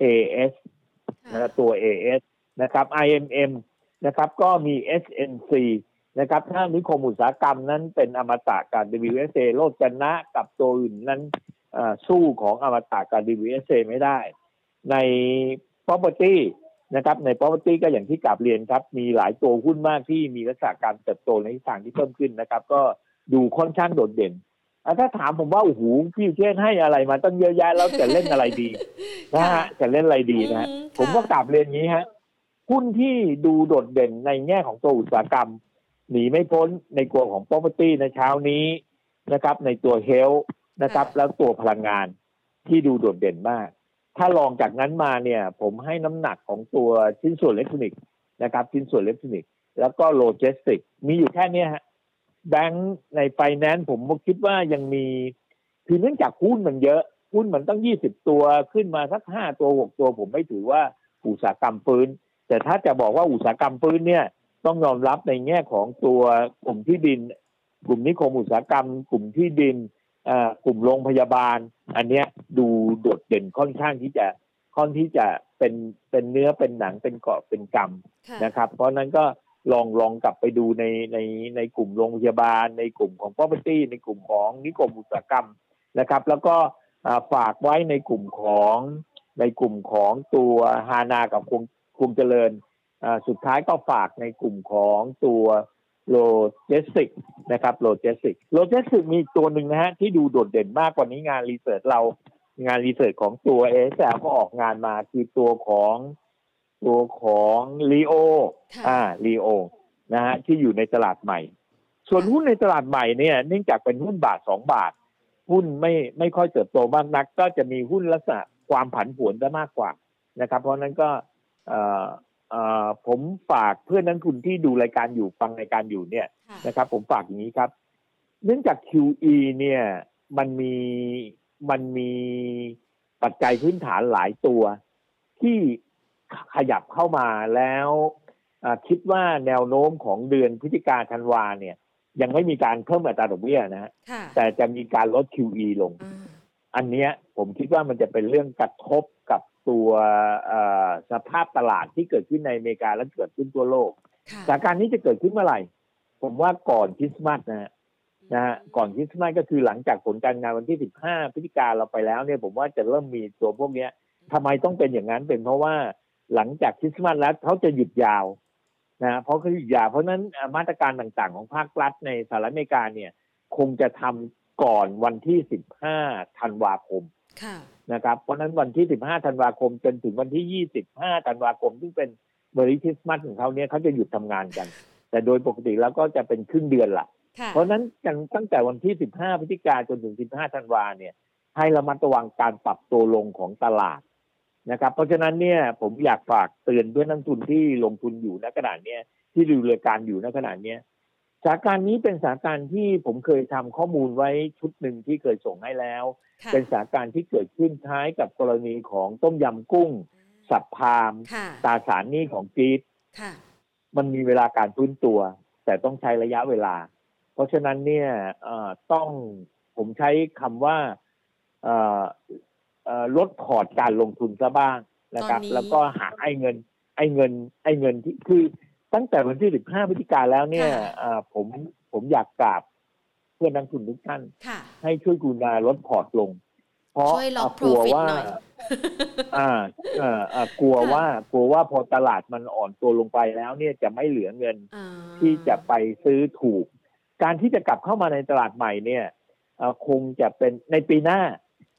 AS นะตัว AS นะครับ IMM นะครับก็มี SNC นะครับถ้านิคมอุตสาหกรรมนั้นเป็นอมตะกับ WSA โลดชนะกับตัวอื่นนั้นสู้ของอมตะกับ WSA ไม่ได้ ใน property นะครับใน property ก็อย่างที่กลับเรียนครับ มีหลายตัวหุ้นมากที่มีลักษณะการเติบโตในทิศทางที่เพิ่มขึ้นนะครับ ก็ดูค่อนข้างโดดเด่นอะถ้าถามผมว่าโอ้โหพี่เชษให้อะไรมาตั้งเยอะแยะแล้วจะเล่นอะไรดีนะฮะจะเล่นอะไรดีนะฮะอืค่ะผมก็กลับเรียนอย่างนี้ฮะ หุ้นที่ดูโดดเด่นในแง่ของตัวอุตสาหกรรม หนีไม่พ้นในกลัวของ property ในเช้านี้นะครับ ในตัว health นะครับ แล้วตัวพลังงานที่ดูโดดเด่นมาก ถ้าลองจากนั้นมาเนี่ย ผมให้น้ำหนักของตัวชิ้นส่วนอิเล็กทรอนิกส์นะครับชิ้นส่วนอิเล็กทรอนิกส์แล้วก็โลจิสติกมีอยู่แค่เนี้ยฮะแบงค์ในไฟแนนซ์ผมก็คิดว่ายังมีคือเนื่องจากหุ้นมันเยอะหุ้นมันตั้งยี่สิบตัวขึ้นมาสักห้าตัวหกตัว ผมไม่ถือว่าอุตสาหกรรมฟื้น แต่ถ้าจะบอกว่าอุตสาหกรรมฟื้นเนี่ยต้องยอมรับในแง่ของตัวกลุ่มที่ดิน กลุ่มนิคมอุตสาหกรรม กลุ่มที่ดินเอ่อกลุ่มโรงพยาบาล อันเนี้ยดูโดดเด่นค่อนข้างที่จะค่อนที่จะเป็นเป็นเนื้อเป็นหนังเป็นเกาะเป็นกำค่ะนะครับ เพราะฉะนั้นก็ลองลองกลับไปดูในในในกลุ่มโรงพยาบาล ในกลุ่มของ property ในกลุ่มของนิคมอุตสาหกรรมนะครับ แล้วก็อ่าฝากไว้ในกลุ่มของในกลุ่มของตัวฮานากับ คงคงเจริญอ่าสุดท้ายก็ฝากในกลุ่มของตัวโลเจสติกนะครับ logistic logistic มีอีกตัวหนึ่งนะฮะที่ดูโดดเด่นมากกว่านี้งาน research เรางาน research ของตัวเอสก็ออกงานมาคือตัวของตัวของลีโอค่ะอ่าลีโอนะฮะที่อยู่ในตลาดใหม่ ส่วนหุ้นในตลาดใหม่เนี่ยเนื่องจากเป็นหุ้นบาทสองบาท หุ้นไม่ไม่ค่อยเติบโตมากนัก ก็จะมีหุ้นลักษณะความผันผวนได้มากกว่านะครับ เพราะฉะนั้นก็เอ่อเอ่อ ผมฝากเพื่อนนักลงทุนที่ดูรายการอยู่ฟังรายการอยู่เนี่ยค่ะนะครับ ผมฝากอย่างนี้ครับ เนื่องจาก QE เนี่ยมันมีมันมีปัจจัยพื้นฐานหลายตัว ที่ขยับเข้ามาแล้วอ่าคิดว่าแนวโน้มของเดือนพฤศจิกาธันวาเนี่ย ยังไม่มีการเพิ่มอัตราดอกเบี้ยนะฮะค่ะแต่จะมีการลด QE ลงอ่าอันเนี้ยผมคิดว่ามันจะเป็นเรื่องกระทบกับ ตัวเอ่อสภาพตลาดที่เกิดขึ้นในอเมริกาและเกิดขึ้นทั่วโลกค่ะสถานการณ์นี้จะเกิดขึ้นเมื่อไหร่ ผมว่าก่อนคริสต์มาสนะฮะนะฮะก่อนคริสต์มาสก็คือหลังจากผลการงานวันที่15พฤศจิกาเราไปแล้วเนี่ยผมว่าจะเริ่มมีตัวพวกเนี้ยทำไมต้องเป็นอย่างนั้นเป็นเพราะว่าหลังจากคริสต์มาสแล้วเขาจะหยุดยาวนะฮะเพราะเขาหยุดยาวเพราะฉะนั้นอ่ามาตรการต่างๆ ของภาครัฐในสหรัฐอเมริกาเนี่ย คงจะทำก่อนวันที่15ธันวาคมค่ะ นะครับเพราะฉะนั้นวันที่ 15 ธันวาคมจนถึงวันที่ 25 ธันวาคม ซึ่งเป็นเมริคริสต์มาสของเขาเนี่ยเขาจะหยุดทำงานกัน แต่โดยปกติแล้วก็จะเป็นครึ่งเดือนละค่ะเพราะฉะนั้นกันตั้งแต่วันที่ 15 พฤศจิกาจนถึง 15 ธันวาเนี่ย ให้ระมัดระวังการปรับตัวลงของตลาดนะครับ เพราะฉะนั้นเนี่ยผมอยากฝากเตือนเพื่อนนักทุนที่ลงทุนอยู่ณขณะเนี้ยที่ดูรายการอยู่ณขณะเนี้ย สถานการณ์นี้เป็นสถานการณ์ที่ผมเคยทำข้อมูลไว้ชุดหนึ่งที่เคยส่งให้แล้วค่ะเป็นสถานการณ์ที่เกิดขึ้นท้ายกับกรณีของต้มยำกุ้ง สับพามค่ะตราสารหนี้ของจีดค่ะมันมีเวลาการฟื้นตัว แต่ต้องใช้ระยะเวลา เพราะฉะนั้นเนี่ยเอ่อต้องผมใช้คำว่าเอ่อเอ่อลดพอร์ตการลงทุนซะบ้างนะครับตอนนี้แล้วก็หาไอ้เงิน ไอ้เงิน ไอ้เงินที่คือ ตั้งแต่วันที่ 15พฤศจิกาแล้วเนี่ยเอ่อผมผมอยากกราบเพื่อนนักทุนทุกท่านค่ะให้ช่วยกรุณาลดพอร์ตลง เพราะช่วยล็อกกลัว profit ว่าหน่อยอ่าอ่าอ่ากลัวค่ะว่ากลัวว่าพอตลาดมันอ่อนตัวลงไปแล้วเนี่ยจะไม่เหลือเงินอ่าที่จะไปซื้อถูก การที่จะกลับเข้ามาในตลาดใหม่เนี่ยเอ่อคงจะเป็นในปีหน้า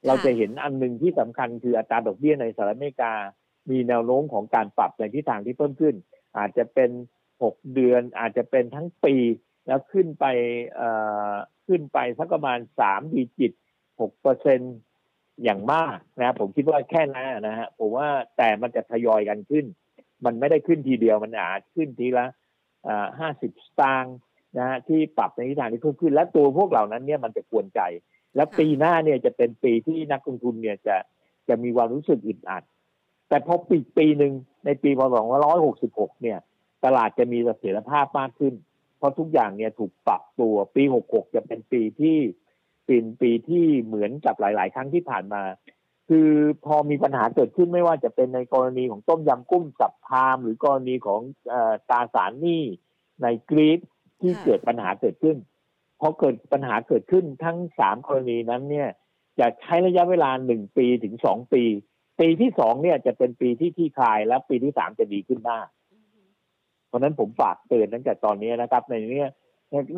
เราจะเห็นอันหนึ่งที่สำคัญคืออัตราดอกเบี้ยในสหรัฐอเมริกา มีแนวโน้มของการปรับในทิศทางที่เพิ่มขึ้น อาจจะเป็นหกเดือน อาจจะเป็นทั้งปี แล้วขึ้นไปเอ่อขึ้นไปสักประมาณสามดีจิตหกเปอร์เซ็นอย่างมากนะผมคิดว่าแค่นั้นนะฮะผมว่าแต่มันจะทยอยกันขึ้น มันไม่ได้ขึ้นทีเดียวมันอาจขึ้นทีละห้าสิบสตางค์นะฮะที่ปรับในทิศทางที่เพิ่มขึ้น และตัวพวกเหล่านั้นเนี่ยมันจะกวนใจ และปีหน้าเนี่ยจะเป็นปีที่นักลงทุนเนี่ยจะจะมีความรู้สึกอึดอัด แต่พอปีปีหนึ่งในปีพศ2566 เนี่ย ตลาดจะมีเสถียรภาพมากขึ้น เพราะทุกอย่างเนี่ยถูกปรับตัวปี 66 จะเป็นปีที่เป็นปีที่เหมือนกับหลาย ๆ ครั้งที่ผ่านมา คือพอมีปัญหาเกิดขึ้นไม่ว่าจะเป็นในกรณีของต้มยำกุ้งสับพามหรือกรณีของอตาสารหนี้ในกรีซที่เกิดปัญหาเกิดขึ้นพอเกิดปัญหาเกิดขึ้นทั้งสามกรณีนั้นเนี่ยจะใช้ระยะเวลาหนึ่งปีถึงสองปี ปีที่สองเนี่ยจะเป็นปีที่ที่คลายและปีที่สามจะดีขึ้นมาก เพราะนั้นผมฝากเตือนตั้งแต่ตอนนี้นะครับ ในเนี้ย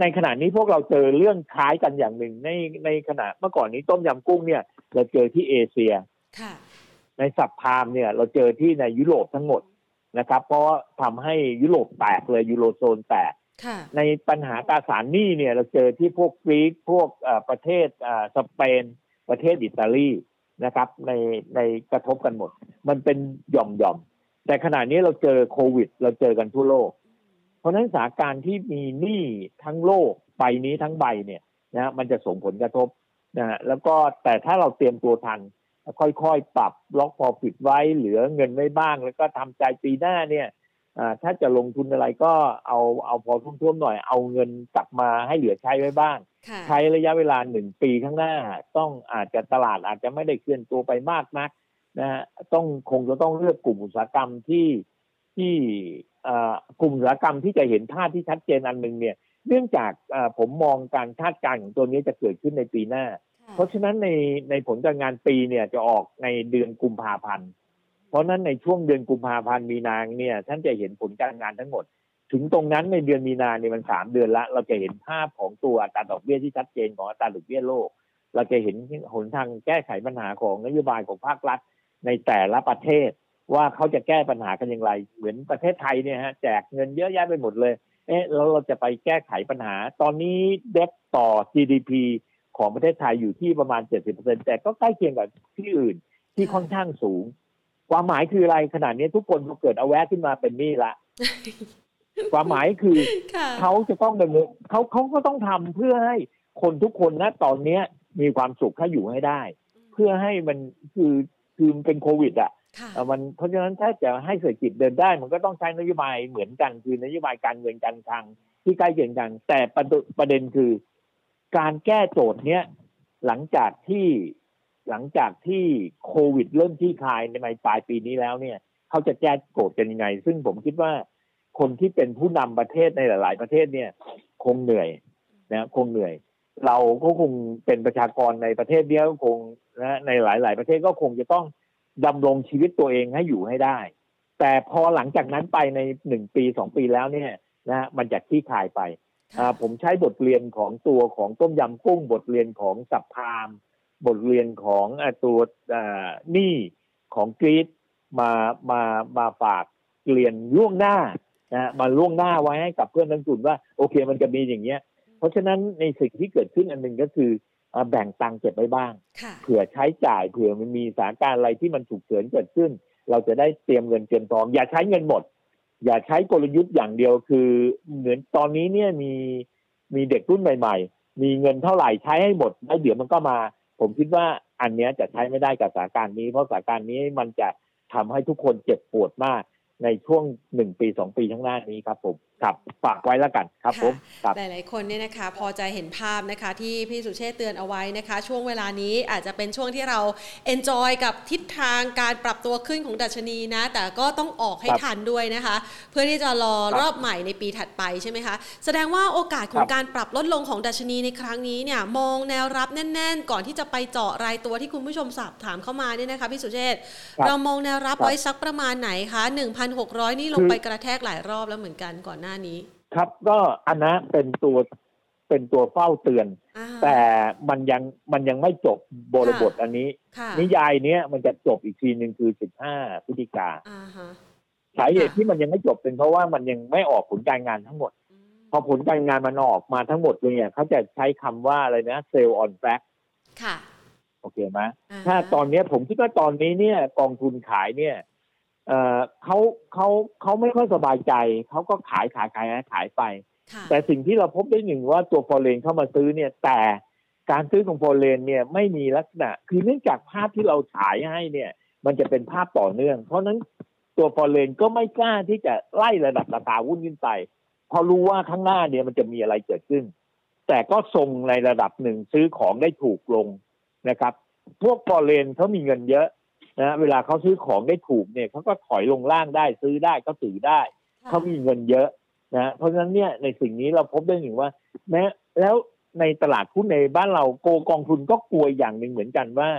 ในขณะนี้พวกเราเจอเรื่องคล้ายกันอย่างหนึ่งในในขณะเมื่อก่อนนี้ต้มยำกุ้งเนี่ย เราเจอที่เอเชียค่ะในสับพามเนี่ย เราเจอที่ในยุโรปทั้งหมดนะครับ เพราะทำให้ยุโรปแตกเลยยูโรโซนแตกค่ะในปัญหาตราสารหนี้เนี่ย เราเจอที่พวกกรีกพวกเอ่อประเทศเอ่อสเปน ประเทศอิตาลี นะครับ ในในกระทบกันหมด มันเป็นหย่อมหย่อมแต่ขณะนี้เราเจอโควิด เราเจอกันทั่วโลก เพราะนั้นสถานการณ์ที่มีหนี้ทั้งโลกใบนี้ทั้งใบเนี่ยนะมันจะส่งผลกระทบนะฮะแล้วก็แต่ถ้าเราเตรียมตัวทัน ค่อยๆ ปรับล็อกพอปิดไว้เหลือเงินไว้บ้าง แล้วก็ทำใจปีหน้าเนี่ย ถ้าจะลงทุนอะไรก็เอาเอาพอทุ่มๆหน่อยเอาเงินกลับมาให้เหลือใช้ไว้บ้างค่ะใช้ระยะเวลาหนึ่งปีข้างหน้า ต้องอาจจะตลาดอาจจะไม่ได้เคลื่อนตัวไปมากนักนะฮะต้องคงจะต้องเลือกกลุ่มอุตสาหกรรมที่ที่เอ่อกลุ่มอุตสาหกรรมที่จะเห็นท่าที่ชัดเจนอันหนึ่งเนี่ย เนื่องจากเอ่อผมมองการคาดการณ์ของตัวนี้จะเกิดขึ้นในปีหน้า เพราะฉะนั้นในในผลการงานปีเนี่ยจะออกในเดือนกุมภาพันธ์ เพราะฉะนั้นในช่วงเดือนกุมภาพันธ์มีนาเนี่ยท่านจะเห็นผลการงานทั้งหมด ถึงตรงนั้นในเดือนมีนาเนี่ยมันสามเดือนละ เราจะเห็นภาพของตัวอัตราดอกเบี้ยที่ชัดเจนของอัตราดอกเบี้ยโลก เราจะเห็นหนทางแก้ไขปัญหาของนโยบายของภาครัฐในแต่ละประเทศ ว่าเขาจะแก้ปัญหากันอย่างไร เหมือนประเทศไทยเนี่ยฮะแจกเงินเยอะแยะไปหมดเลยเอ๊ะแล้วเราจะไปแก้ไขปัญหา ตอนนี้เดบต่อ GDP ของประเทศไทยอยู่ที่ประมาณ 70%แต่ก็ใกล้เคียงกับที่อื่นที่ค่อนข้างสูง ความหมายคืออะไรขนาดนี้ทุกคนเกิดเอาแวะขึ้นมาเป็นหนี้ละความหมายคือค่ะเขาจะต้องดำเนินเขาเขาก็ต้องทำเพื่อให้คนทุกคนนะตอนเนี้ย มีความสุขถ้าอยู่ให้ได้ เพื่อให้มันคือคือมันเป็นโควิด อะค่ะเอ่อมันเพราะฉะนั้นถ้าจะให้เศรษฐกิจเดินได้ มันก็ต้องใช้นโยบายเหมือนกัน คือนโยบายการเงินการคลังที่ใกล้เคียงกัน แต่ประเดประเด็นคือ การแก้โจทย์เนี้ยหลังจากที่ หลังจากที่โควิดเริ่มที่คลายในปลายปีนี้แล้วเนี่ยเขาจะแก้โจทย์กันยังไง ซึ่งผมคิดว่าคนที่เป็นผู้นำประเทศในหลาย ๆ ประเทศเนี่ย คงเหนื่อยนะคงเหนื่อย เราก็คงเป็นประชากรในประเทศเดียวก็คงนะในหลาย ๆ ประเทศก็คงจะต้องดำรงชีวิตตัวเองให้อยู่ให้ได้ แต่พอหลังจากนั้นไปในหนึ่งปีสองปีแล้วเนี่ยนะมันจะคลี่คลายไปอ่าผมใช้บทเรียนของตัวของต้มยำกุ้งบทเรียนของสับพาม บทเรียนของอ่าตัวอ่าหนี้ของกรีดมามามาฝากเรียนล่วงหน้านะมาล่วงหน้าไว้ให้กับเพื่อนนักลงทุนว่าโอเคมันจะมีอย่างเงี้ย เพราะฉะนั้นในสิ่งที่เกิดขึ้นอันหนึ่งก็คืออ่าแบ่งตังค์เก็บไว้บ้างค่ะเผื่อใช้จ่ายเผื่อมันมีสถานการณ์อะไรที่มันฉุกเฉินเกิดขึ้น เราจะได้เตรียมเงินเตรียมทอง อย่าใช้เงินหมด อย่าใช้กลยุทธ์อย่างเดียวคือเหมือนตอนนี้เนี่ยมีมีเด็กรุ่นใหม่ ๆ มีเงินเท่าไหร่ใช้ให้หมดแล้วเดี๋ยวมันก็มา ผมคิดว่าอันเนี้ยจะใช้ไม่ได้กับสถานการณ์นี้ เพราะสถานการณ์นี้มันจะทำให้ทุกคนเจ็บปวดมากในช่วงหนึ่งปีสองปีข้างหน้านี้ครับผม ครับฝากไว้แล้วกันครับผมครับหลายๆคนเนี่ยนะคะ พอจะเห็นภาพนะคะที่พี่สุเชษฐ์เตือนเอาไว้นะคะ ช่วงเวลานี้อาจจะเป็นช่วงที่เราเอนจอยกับทิศทางการปรับตัวขึ้นของดัชนีนะ แต่ก็ต้องออกให้ครับทันด้วยนะคะ เพื่อที่จะรอครับรอบใหม่ในปีถัดไปใช่ไหมคะ แสดงว่าโอกาสของครับการปรับลดลงของดัชนีในครั้งนี้เนี่ยมองแนวรับแน่น ๆ ก่อนที่จะไปเจาะรายตัวที่คุณผู้ชมสอบถามเข้ามาเนี่ยนะคะพี่สุเชษฐ์ครับเรามองแนวรับครับไว้สักประมาณไหนคะ1,600 นี่ลงไปกระแทกหลายรอบแล้วเหมือนกันก่อนหน้านี้ ครับก็อันนะเป็นตัวเป็นตัวเฝ้าเตือนอ่าแต่มันยังมันยังไม่จบบริบทอันนี้ค่ะนิยายเนี้ยมันจะจบอีกทีหนึ่งคือ15พฤศจิกาอ่าฮะสาเหตุที่มันยังไม่จบเป็นเพราะว่ามันยังไม่ออกผลการงานทั้งหมดอืมพอผลการงานมันออกมาทั้งหมดเลยเนี่ยเขาจะใช้คำว่าอะไรนะเซลล์ออนแฟกค่ะ โอเคไหมอ่ฮะถ้าตอนเนี้ยผมคิดว่าตอนนี้เนี่ย กองทุนขายเนี่ย เอ่อเขาเขาเขาไม่ค่อยสบายใจเขาก็ขายขายขายขายขายไปค่ะแต่สิ่งที่เราพบได้หนึ่งว่าตัวฟอร์เรนเข้ามาซื้อเนี่ยแต่การซื้อของฟอร์เรนเนี่ยไม่มีลักษณะ คือเนื่องจากภาพที่เราฉายให้เนี่ย มันจะเป็นภาพต่อเนื่อง เพราะฉะนั้นตัวฟอร์เรนก็ไม่กล้าที่จะไล่ระดับราคาหุ้นขึ้นไปเพราะรู้ว่าข้างหน้าเนี่ยมันจะมีอะไรเกิดขึ้น แต่ก็ทรงในระดับหนึ่งซื้อของได้ถูกลงนะครับ พวกฟอร์เรนเขามีเงินเยอะ นะเวลาเขาซื้อของได้ถูกเนี่ยเขาก็ถอยลงล่างได้ซื้อได้ก็ถือได้เขามีเงินเยอะนะเพราะฉะนั้นเนี่ยในสิ่งนี้เราพบได้หนึ่งว่าแม้แล้วในตลาดหุ้นในบ้านเราโกกองทุนก็กลัวอย่างหนึ่งเหมือนกันว่า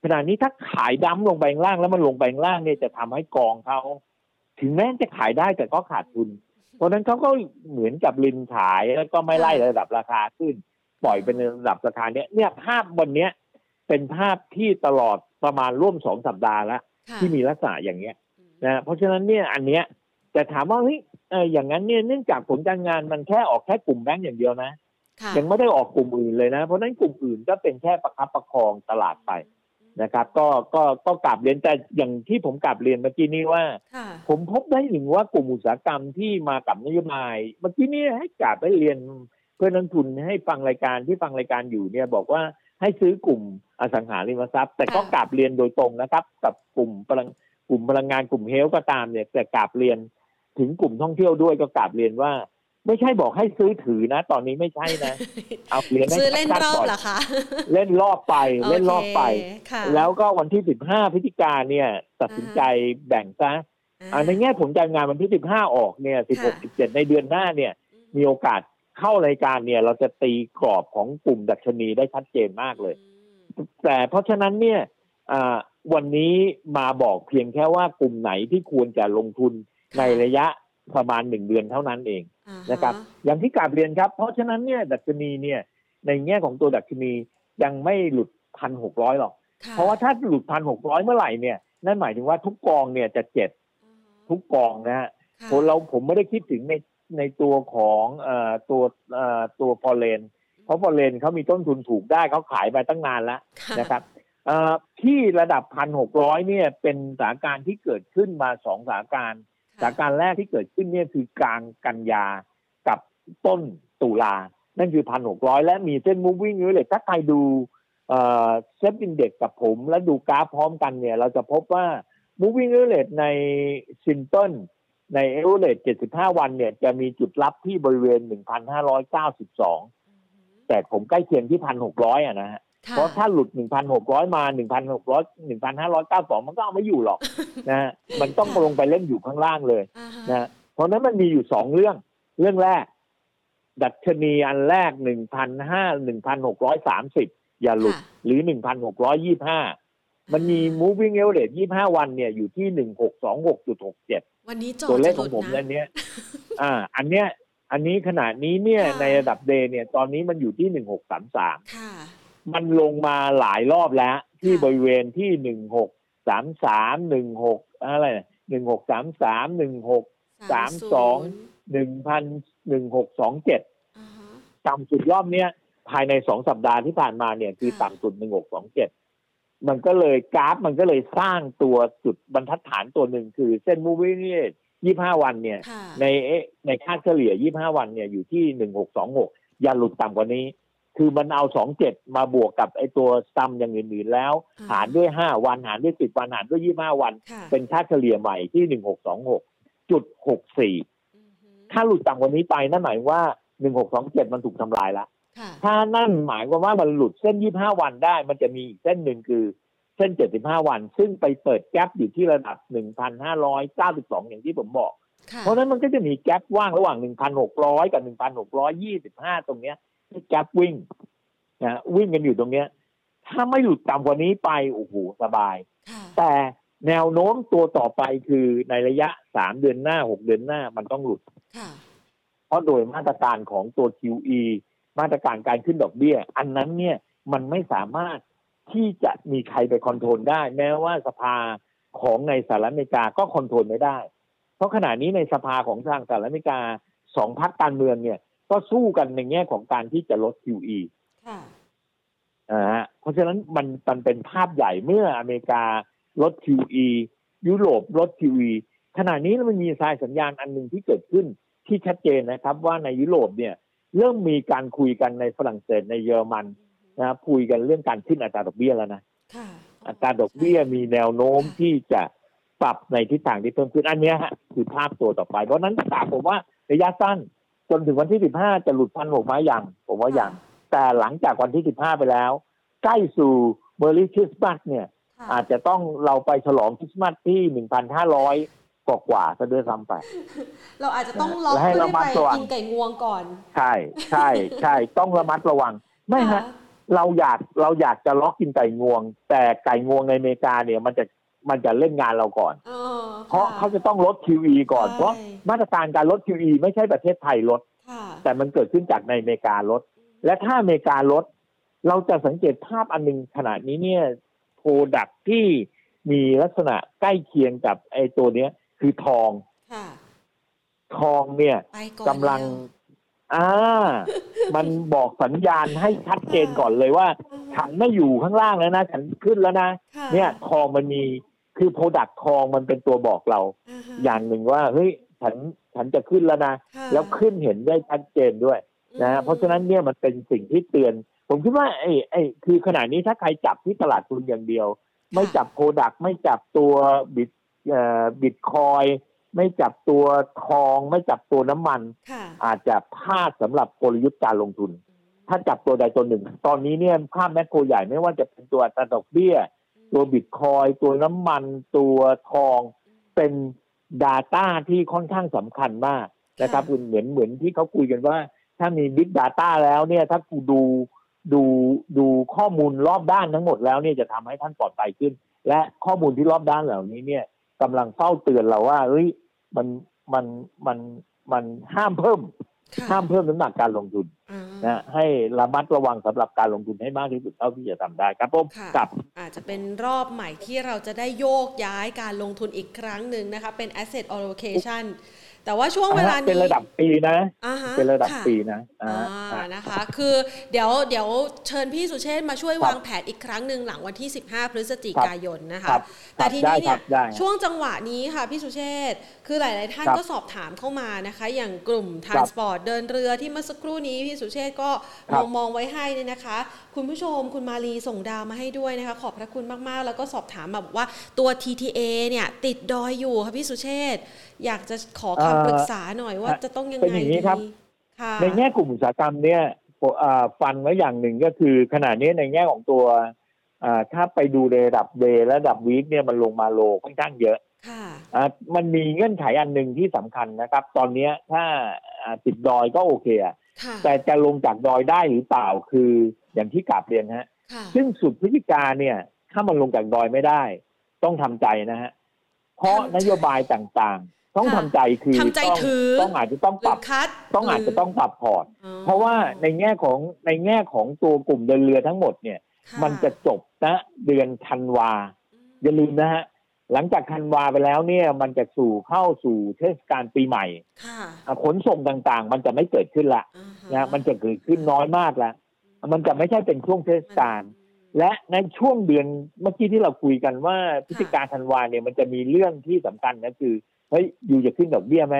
เขณะนี้ถ้าขายดั้มลงไปข้างล่างแล้วมันลงไปข้างล่างเนี่ยจะทำให้กองเขาถึงแม้จะขายได้แต่ก็ขาดทุน เพราะฉะนั้นเขาก็เหมือนกับลินขายแล้วก็ไม่ไล่ระดับราคาขึ้น ปล่อยเป็นระดับราคาเนี้ยเนี่ยภาพบนเนี้ยเป็นภาพที่ตลอด ประมาณร่วมสองสัปดาห์แล้วค่ะที่มีลักษณะอย่างเงี้ยนะเพราะฉะนั้นเนี่ยอันเนี้ยแต่ถามว่าเฮ้ยเอออย่างนั้นเนี่ยเนื่องจากผลการงานมันแค่ออกแค่กลุ่มแบงก์อย่างเดียวนะค่ะยังไม่ได้ออกกลุ่มอื่นเลยนะ เพราะฉะนั้นกลุ่มอื่นก็เป็นแค่ประคับประคองตลาดไปนะครับ ก็ก็ก็กลับเรียนแต่อย่างที่ผมกลับเรียนเมื่อกี้นี้ว่าค่ะผมพบได้ถึงว่ากลุ่มอุตสาหกรรมที่มากับนโยบาย เมื่อกี้นี้ให้กลับไปเรียนเพื่อนนักทุนให้ฟังรายการที่ฟังรายการอยู่เนี่ยบอกว่า ให้ซื้อกลุ่มอสังหาริมทรัพย์ แต่ก็ค่ะกลับเรียนโดยตรงนะครับ กับกลุ่มพลังกลุ่มพลังงานกลุ่มเฮลท์ก็ตามเนี่ย แต่กลับเรียนถึงกลุ่มท่องเที่ยวด้วยก็กลับเรียนว่า ไม่ใช่บอกให้ซื้อถือนะ ตอนนี้ไม่ใช่นะ เอาเรียนให้ซื้อเล่นชัดรๆอบก่อนเหรอคะเล่นรอบไปเล่นรอบไปโเคค่ะแล้วก็วันที่สิบห้าพฤศจิกาเนี่ย ตัดสินใจแบ่งซะอ่าในแง่ผลการงานวันที่สิบห้าออกเนี่ยสิบหกสิบเจ็ดในเดือนหน้าเนี่ย มีโอกาส เข้ารายการเนี่ย เราจะตีกรอบของกลุ่มดัชนีได้ชัดเจนมากเลย แต่เพราะฉะนั้นเนี่ยอ่าวันนี้มาบอกเพียงแค่ว่ากลุ่มไหนที่ควรจะลงทุนค่ะในระยะประมาณหนึ่งเดือนเท่านั้นเองอ่าฮนะครับ อย่างที่กราบเรียนครับ เพราะฉะนั้นเนี่ยดัชนีเนี่ย ในแง่ของตัวดัชนียังไม่หลุดพันหกร้อยหรอกค่เพราะว่าถ้าหลุดพันหกร้อยเมื่อไหร่เนี่ยนั่นหมายถึงว่าทุกกองเนี่ยจะเจ็บทุกกองนะฮะค่ะผมเราผมไม่ได้คิดถึงใน ในตัวของเอ่อตัวเอ่อตัวพอเลนเพราะพอเลนเขามีต้นทุนถูกได้เขาขายไปตั้งนานแล้วค่ะนะครับเอ่อที่ระดับพันหกร้อยเนี่ยเป็นสถานการณ์ที่เกิดขึ้นมาสองสถานการณ์สถานการณ์แรกที่เกิดขึ้นเนี่ยคือกลางกันยากับต้นตุลา นั่นคือพันหกร้อยและมีเส้น moving average ถ้าใครดูเอ่อ SET Index กับผมและดูกราฟพร้อมกันเนี่ย เราจะพบว่า moving average ใน simple ใน average 75 วันเนี่ยจะมีจุดรับที่บริเวณ 1,592 แต่ผมใกล้เคียงที่ 1,600 อะนะฮะค่ะเพราะถ้าหลุด 1,600 มา 1,600 1,592 มันก็เอาไม่อยู่หรอกนะฮะ มันต้องลงไปเล่นอยู่ข้างล่างเลยอ่าฮะนะเพราะฉะนั้นมันมีอยู่สองเรื่อง เรื่องแรก ดัชนีอันแรก 1,500 1,630 อย่าหลุดค่ะหรือ 1,625 มันมี moving average 25 วันเนี่ยอยู่ที่ 1626.67 วันนี้จอตัวเลขจะของผมหลุดนั่นเนี้ย อ่า อันเนี้ย อันนี้ขนาดนี้เนี่ยค่ะในระดับเดย์เนี่ย ตอนนี้มันอยู่ที่1633ค่ะมันลงมาหลายรอบแล้ว ที่ค่ะบริเวณที่หนึ่งหกสามสามหนึ่งหกอะไรหนึ่งหกสามสามหนึ่งหกสามสองหนึ่งพันหนึ่งหกสองเจ็ดอ่าฮะต่ำสุดรอบเนี้ยภายในสองสัปดาห์ที่ผ่านมาเนี่ยคือค่ะต่ำสุดหนึ่งหกสองเจ็ด มันก็เลยกราฟมันก็เลยสร้างตัวจุดบรรทัดฐานตัวหนึ่งคือเส้น moving average ยี่ห้าวันเนี่ยค่ะในเอ๊ะในค่าเฉลี่ย25วันเนี่ยอยู่ที่1626อย่าหลุดต่ำกว่านี้ คือมันเอา27มาบวกกับไอ้ตัวซัมอย่างอื่นๆแล้วอ่าหารด้วย5วันหารด้วย10วันหารด้วย25วันค่ะเป็นค่าเฉลี่ยใหม่ที่1626จุด64อือฮึถ้าหลุดต่ำกว่านี้ไปนั่นหมายว่า1627มันถูกทำลายแล้วค่ะ ถ้านั่นหมายความว่ามันหลุดเส้น 25 วันได้ มันจะมีอีกเส้นหนึ่งคือเส้น 75 วัน ซึ่งไปเปิดแกลบอยู่ที่ระดับ 1,592 อย่างที่ผมบอกค่ะเพราะฉะนั้นมันก็จะมีแกลบว่างระหว่าง 1,600 กับ 1,625 ตรงเนี้ยที่กราฟวิ่งนะวิ่งกันอยู่ตรงเนี้ย ถ้าไม่หลุดต่ำกว่านี้ไปโอ้โหสบายค่ะแต่แนวโน้มตัวต่อไปคือในระยะ3เดือนหน้า6เดือนหน้ามันต้องหลุดค่ะเพราะโดยมาตรการของตัว QE มาตรการการขึ้นดอกเบี้ย อันนั้นเนี่ยมันไม่สามารถที่จะมีใครไป control ได้ แม้ว่าสภาของในสหรัฐอเมริกาก็ control ไม่ได้ เพราะขณะนี้ในสภาของทางสหรัฐอเมริกาสองพรรคการเมืองเนี่ย ก็สู้กันในแง่ของการที่จะลด QE ค่ะอ่าฮะเพราะฉะนั้นมันมันเป็นภาพใหญ่เมื่ออเมริกาลด QE ยุโรปลด QE ขณะนี้มันมีสายสัญญาณอันหนึ่งที่เกิดขึ้นที่ชัดเจนนะครับว่าในยุโรปเนี่ย เริ่มมีการคุยกันในฝรั่งเศสในเยอรมันนะครับคุยกันเรื่องการขึ้นอัตราดอกเบี้ยแล้วนะค่ะอัตราดอกเบี้ยมีแนวโน้มที่จะปรับในทิศทางที่เพิ่มขึ้นอันเนี้ยฮะคือภาพตัวต่อไปเพราะฉะนั้นถ้าถามผมว่าระยะสั้นจนถึงวันที่15จะหลุดพันหกไหมาอย่างผมว่าอย่างแต่หลังจากวันที่15ไปแล้ว ใกล้สู่เบอร์รี่คริสต์มาสเนี่ยค่ะอาจจะต้องเราไปฉลองคริสต์มาสที่1,500 กว่ากว่าๆซะด้วยซ้ำไป เราอาจจะต้องล็อกและให้เพื่อระมัที่ดไประวังกินไก่งวงก่อน ใช่ใช่ใช่ต้องระมัดระวัง ไม่ฮะเราอยากเราอยากจะล็อกกินไก่งวง แต่ไก่งวงในอเมริกาเนี่ยมันจะมันจะเล่นงานเราก่อนเออเพราะค่เขาจะต้องลด QE ก่อนใช่เพราะมาตรการการลด QE ไม่ใช่ประเทศไทยลดค่ะแต่มันเกิดขึ้นจากในอเมริกาลด และถ้าอเมริกาลด เราจะสังเกตภาพอันหนึ่งขนาดนี้เนี่ยโปรดักที่มีลักษณะใกล้เคียงกับไอ้ตัวเนี้ย คือทอง ค่ะ ทองเนี่ยไปก่อนกำลัง แล้วอ่า มันบอกสัญญาณให้ชัดเจนก่อนเลยว่า ฉันไม่อยู่ข้างล่างแล้วนะ ฉันขึ้นแล้วนะ ค่ะเนี่ยทองมันมีคือโปรดักทองมันเป็นตัวบอกเราาฮะอย่างหนึ่งว่าเฮ้ยฉันฉันจะขึ้นแล้วนะ ค่ะแล้วขึ้นเห็นได้ชัดเจนด้วยนะฮะเพราะฉะนั้นเนี่ยมันเป็นสิ่งที่เตือน ผมคิดว่าไอ้ไอ้คือขณะนี้ถ้าใครจับที่ตลาดทุนอย่างเดียว ไม่จับโปรดักไม่จับตัวบิตเอ่อ บิตคอยไม่จับตัวทองไม่จับตัวน้ำมันค่ะอาจจะพลาดสำหรับกลยุทธ์การลงทุน ถ้าจับตัวใดตัวหนึ่ง ตอนนี้เนี่ยภาพแมคโครใหญ่ไม่ว่าจะเป็นตัวอัตราดอกเบี้ย ตัวบิตคอยตัวน้ำมัน ตัวทองเป็น Data ที่ค่อนข้างสำคัญมากนะครับค่ะเหมือนเหมือนที่เขาคุยกันว่า ถ้ามี Big Data แล้วเนี่ยถ้ากูดูดูดูข้อมูลรอบด้านทั้งหมดแล้วเนี่ยจะทำให้ท่านปลอดภัยขึ้น และข้อมูลที่รอบด้านเหล่านี้เนี่ย กำลังเฝ้าเตือนเราว่าเฮ้ยมันมันมันมันห้ามเพิ่มค่ะห้ามเพิ่มน้ำหนักการลงทุนอ่านะให้ระมัดระวังสำหรับการลงทุนให้มากที่สุดเท่าที่จะทำได้ครับผมค่ะกับอาจจะเป็นรอบใหม่ที่เราจะได้โยกย้ายการลงทุนอีกครั้งหนึ่งนะคะ เป็น asset allocation แต่ว่าช่วงเวลานี้เป็นระดับปีนะอ่าฮะเป็นระดับค่ปีนะอ่าอ่านะคะ คือเดี๋ยวเดี๋ยวเชิญพี่สุเชษฐ์มาช่วยครับวางแผนอีกครั้งหนึ่งหลังวันที่ 15 พฤศจิกายนนะคะครับแต่ทีได้นี้ครัเนี่บยได้ช่วงจังหวะนี้ค่ะพี่สุเชษฐ์คือหลาย ๆ ท่านครับก็สอบถามเข้ามานะคะ อย่างกลุ่ม transport เดินเรือที่เมื่อสักครู่นี้พี่สุเชษฐ์ก็ครัมอบงมองไว้ให้เนี่ยนะคะ คุณผู้ชมคุณมาลีส่งดาวมาให้ด้วยนะคะ ขอบพระคุณมาก ๆ แล้วก็สอบถามมาบอกว่าตัว TTA เนี่ยติดดอยอยู่ค่ะพี่สุเชษฐ์อยากจะขอคำปรึกษาหน่อยว่าจะต้องยังเป็นไงอย่างนี้ดีครับค่ะในแง่กลุ่มอุตสาหกรรมเนี่ยผมอ่าฟันไว้อย่างหนึ่งก็คือขณะนี้ในแง่ของตัวอ่าถ้าไปดูในระดับเดย์และระดับวีคเนี่ยมันลงมาโลค่อนข้างเยอะค่ะอ่ามันมีเงื่อนไขอันหนึ่งที่สำคัญนะครับ ตอนเนี้ยถ้าอ่าติดดอยก็โอเคอะค่ะแต่จะลงจากดอยได้หรือเปล่าคืออย่างที่กลับเรียนฮะค่ะซึ่งสุดพฤศจิกาเนี่ย ถ้ามันลงจากดอยไม่ได้ ต้องทำใจนะฮะ เพราะทำใจนโยบายต่างๆ ต้องค่ะทำใจคือทำใจต้องถือต้องอาจจะต้องหปรืรัอบคัดต้องอาจจะต้องปรับพอร์ตอ๋อเพราะว่าในแง่ของในแง่ของตัวกลุ่มเดินเรือทั้งหมดเนี่ยค่มันจะจบนะเดือนธันวา อย่าลืมนะฮะหลังจากธันวาไปแล้วเนี่ยมันจะสู่เข้าสู่เทศกาลปีใหม่ค่ะอะขนส่งต่างๆ มันจะไม่เกิดขึ้นละอ่าฮนะมันจะเกิดขึ้นน้อยมากแล้วมันจะไม่ใช่เป็นช่วงเทศกาลและในช่วงเดือนเมื่อกี้ที่เราคุยกันว่าพฤศจิกาธันวาเนี่ยมันจะมีเรื่องที่สำคัญก็คือ เฮ้ยอยู่จะขึ้นดอกเบี้ยไหม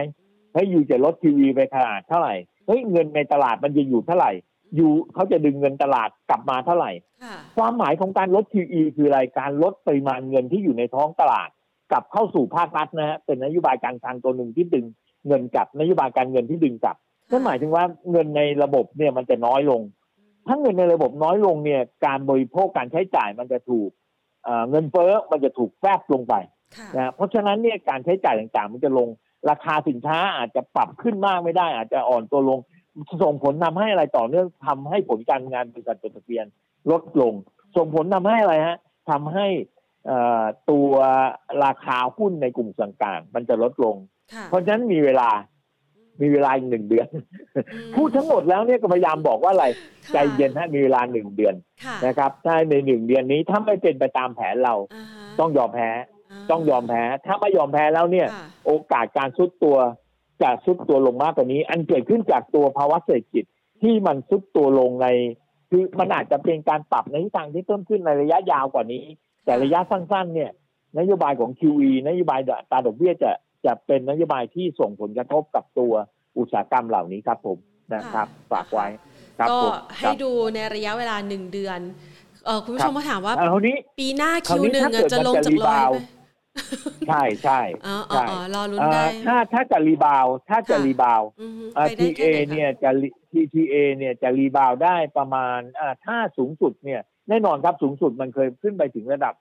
เฮ้ยอยู่จะลดทีวีไปขนาดเท่าไหร่เฮ้ยเงินในตลาดมันจะอยู่เท่าไหร่ อยู่เขาจะดึงเงินตลาดกลับมาเท่าไหร่ค่ะความหมายของการลด QE คืออะไรการลดปริมาณเงินที่อยู่ในท้องตลาดกลับเข้าสู่ภาครัฐนะฮะเป็นนโยบายการคลังตัวหนึ่งที่ดึงเงินกลับนโยบายการเงินที่ดึงกลับนั่นหมายถึงว่าเงินในระบบเนี่ยมันจะน้อยลง ถ้าเงินในระบบน้อยลงเนี่ย การบริโภคการใช้จ่ายมันจะถูกเอ่อเงินเฟ้อมันจะถูกแฟบลงไปค่ะ นะเพราะฉะนั้นเนี่ยการใช้จ่ายต่างๆ มันจะลงราคาสินค้าอาจจะปรับขึ้นมากไม่ได้ อาจจะอ่อนตัวลงส่งผลทำให้อะไรต่อเนื่องทำให้ผลการงานบริษัทจดทะเบียนลดลง ส่งผลทำให้อะไรฮะทำให้เอ่อตัวราคาหุ้นในกลุ่มต่างๆมันจะลดลงค่ะเพราะฉะนั้นมีเวลามีเวลาอีกหนึ่งเดือนอืมพูดทั้งหมดแล้วเนี่ยก็พยายามบอกว่าอะไรค่ะใจเย็นฮะมีเวลาหนึ่งเดือนค่ะนะครับถ้าในหนึ่งเดือนนี้ถ้าไม่เป็นไปตามแผนเราาฮะต้องยอมแพ้ ต้องยอมแพ้ ถ้าไม่ยอมแพ้แล้วเนี่ยค่ะโอกาสการซุดตัวจะซุดตัวลงมากกว่านี้ อันเกิดขึ้นจากตัวภาวะเศรษฐกิจที่มันซุดตัวลงใน คือมันอาจจะเป็นการปรับในทิศทางที่เพิ่มขึ้นในระยะยาวกว่านี้ แต่ระยะสั้นๆ เนี่ย นโยบายของ QE นโยบายอัตราดอกเบี้ยจะจะเป็นนโยบายที่ส่งผลกระทบกับตัวอุตสาหกรรมเหล่านี้ครับผมนะครับฝากไว้ครับก็ผมให้ดูในระยะเวลาหนึ่งเดือนเออคุณผู้ชมมาถามว่าอ่าคราวนี้ปีหน้าคราวคิวนี้หนึ่งถ้าเกิดจะลงมันจะจากร้อยรีบาวไหม ใช่ใช่อ๋ออ๋อใช่อ๋อรอลุ้นเอ่ได้อถ้าถ้าจะรีบาวถ้าจะค่ะรีบาวอือฮึอ่าไปได้ทีเอแค่ไหนคะเนี่ยจะ TTA เนี่ยจะรีบาวได้ประมาณอ่าถ้าสูงสุดเนี่ยแน่นอนครับสูงสุดมันเคยขึ้นไปถึงระดับ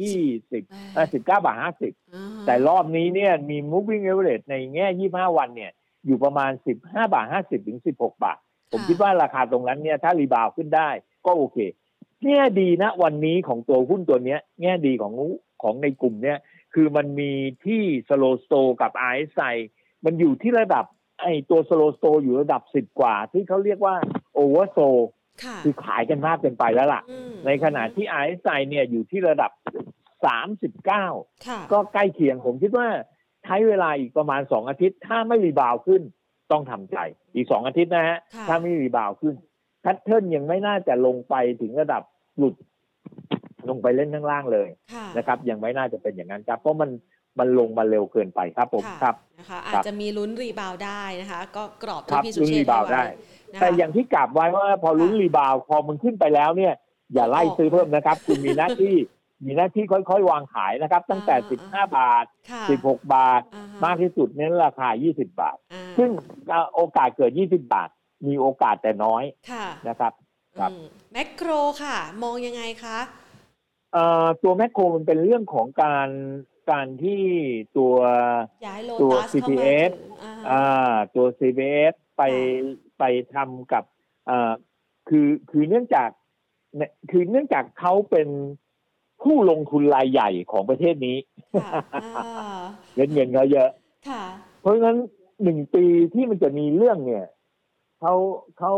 ยี่สิบสิบเก้าบาทห้าสิบอ่าฮะแต่รอบนี้เนี่ยมี moving average ในแง่ยี่ห้าวันเนี่ยอยู่ประมาณสิบห้าบาทห้าสิบถึงสิบหกบาท ผมคิดว่าราคาตรงนั้นเนี่ยถ้า rebound ขึ้นได้ก็โอเค แง่ดีนะวันนี้ของตัวหุ้นตัวเนี้ย แง่ดีของของในกลุ่มเนี้ย คือมันมีที่ slow sto กับ RSI มันอยู่ที่ระดับไอ้ตัว slow sto อยู่ระดับสิบกว่า ที่เขาเรียกว่า oversoldค่ะคือขายกันมากเกินไปแล้วล่ะอืมในขณะที่ RSI เนี่ยอยู่ที่ระดับ39ค่ะก็ใกล้เคียงผมคิดว่าใช้เวลาอีกประมาณ2อาทิตย์ ถ้าไม่รีบาวด์ขึ้นต้องทำใจ อีก2อาทิตย์นะฮะค่ะถ้าไม่รีบาวด์ขึ้นแพทเทิร์นยังไม่น่าจะลงไปถึงระดับหลุด ลงไปเล่นข้างล่างเลยค่ะนะครับยังไม่น่าจะเป็นอย่างนั้นครับเพราะมันมันลงมาเร็วเกินไปครับผมะครับนะคะอาจจะมีลุ้นรีบาวด์ได้นะคะ ก็กรอบครัที่บพี่สุลุ้นเชรีษฐ์บาวให้ด์ได้ไว้นะคะแต่อย่างที่กราบไว้ว่าพอลุ้น rebound พอมันขึ้นไปแล้วเนี่ย อย่าไล่ซื้อเพิ่มนะครับ คุณมีหน้าที่มีหน้าที่ค่อยๆ วางขายนะครับ ตั้งแต่ 15 บาทค่ะ16 บาทอ่ฮะมากที่สุดเน้นราคา 20 บาทอ่าซึ่งโอกาสเกิด 20 บาท มีโอกาสแต่น้อยค่ะนะครับครับอืมแมคโครค่ะ มองยังไงคะเอ่อ ตัวแมคโครมันเป็นเรื่องของการการที่ตัวย้ายโลตัวตัสเข้ามา CPF ถึงอ่าฮะอ่าตัว CBS ไปค่ไปทำกับเอ่อคือคือเนื่องจากเนี่ยคือเนื่องจากเขาเป็นผู้ลงทุนรายใหญ่ของประเทศนี้ค่ะอ่าเงินเงินเขาเยอะค่ะเพราะฉะนั้นหนึ่งปีที่มันจะมีเรื่องเนี่ย เขาเขา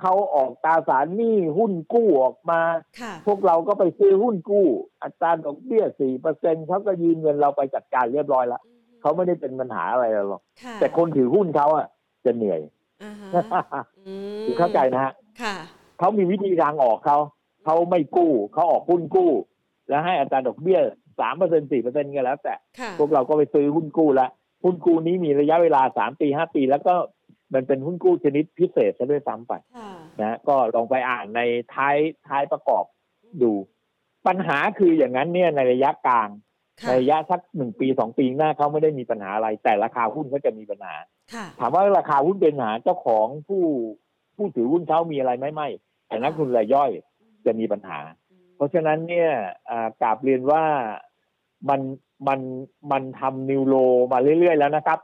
เขาออกตราสารหนี้หุ้นกู้ออกมาค่ะพวกเราก็ไปซื้อหุ้นกู้ อัตราดอกเบี้ยสี่เปอร์เซ็นเขาก็ยืมเงินเราไปจัดการเรียบร้อยแล้วเขาไม่ได้เป็นปัญหาอะไรหรอกค่ะแต่คนถือหุ้นเขาอะ จะเหนื่อยอ่าฮะอืมคือเข้าใจนะฮะค่ะเขามีวิธีทางออกเขาเขาไม่กู้เขาออกหุ้นกู้ แล้วให้อัตราดอกเบี้ยสามเปอร์เซ็นสี่เปอร์เซ็นก็แล้ว แต่ค่ะพวกเราก็ไปซื้อหุ้นกู้แล้วหุ้นกู้นี้มีระยะเวลาสามปีห้าปี แล้วก็ มันเป็นหุ้นกู้ชนิดพิเศษซะด้วยซ้ำไปค่ะนะก็ลองไปอ่านในท้ายท้ายประกอบดู ปัญหาคืออย่างนั้นเนี่ยในระยะกลางค่ะในระยะสักหนึ่งปีสองปีหน้าเขาไม่ได้มีปัญหาอะไร แต่ราคาหุ้นก็จะมีปัญหาค่ะถามว่าราคาหุ้นเป็นปัญหาเจ้าของผู้ผู้ถือหุ้นเขามีอะไรไหมไม่แต่นักทุนรายย่อยจะมีปัญหา เพราะฉะนั้นเนี่ยอ่ากราบเรียนว่ามันมันมันทำนิวโลมาเรื่อยๆแล้วนะครับ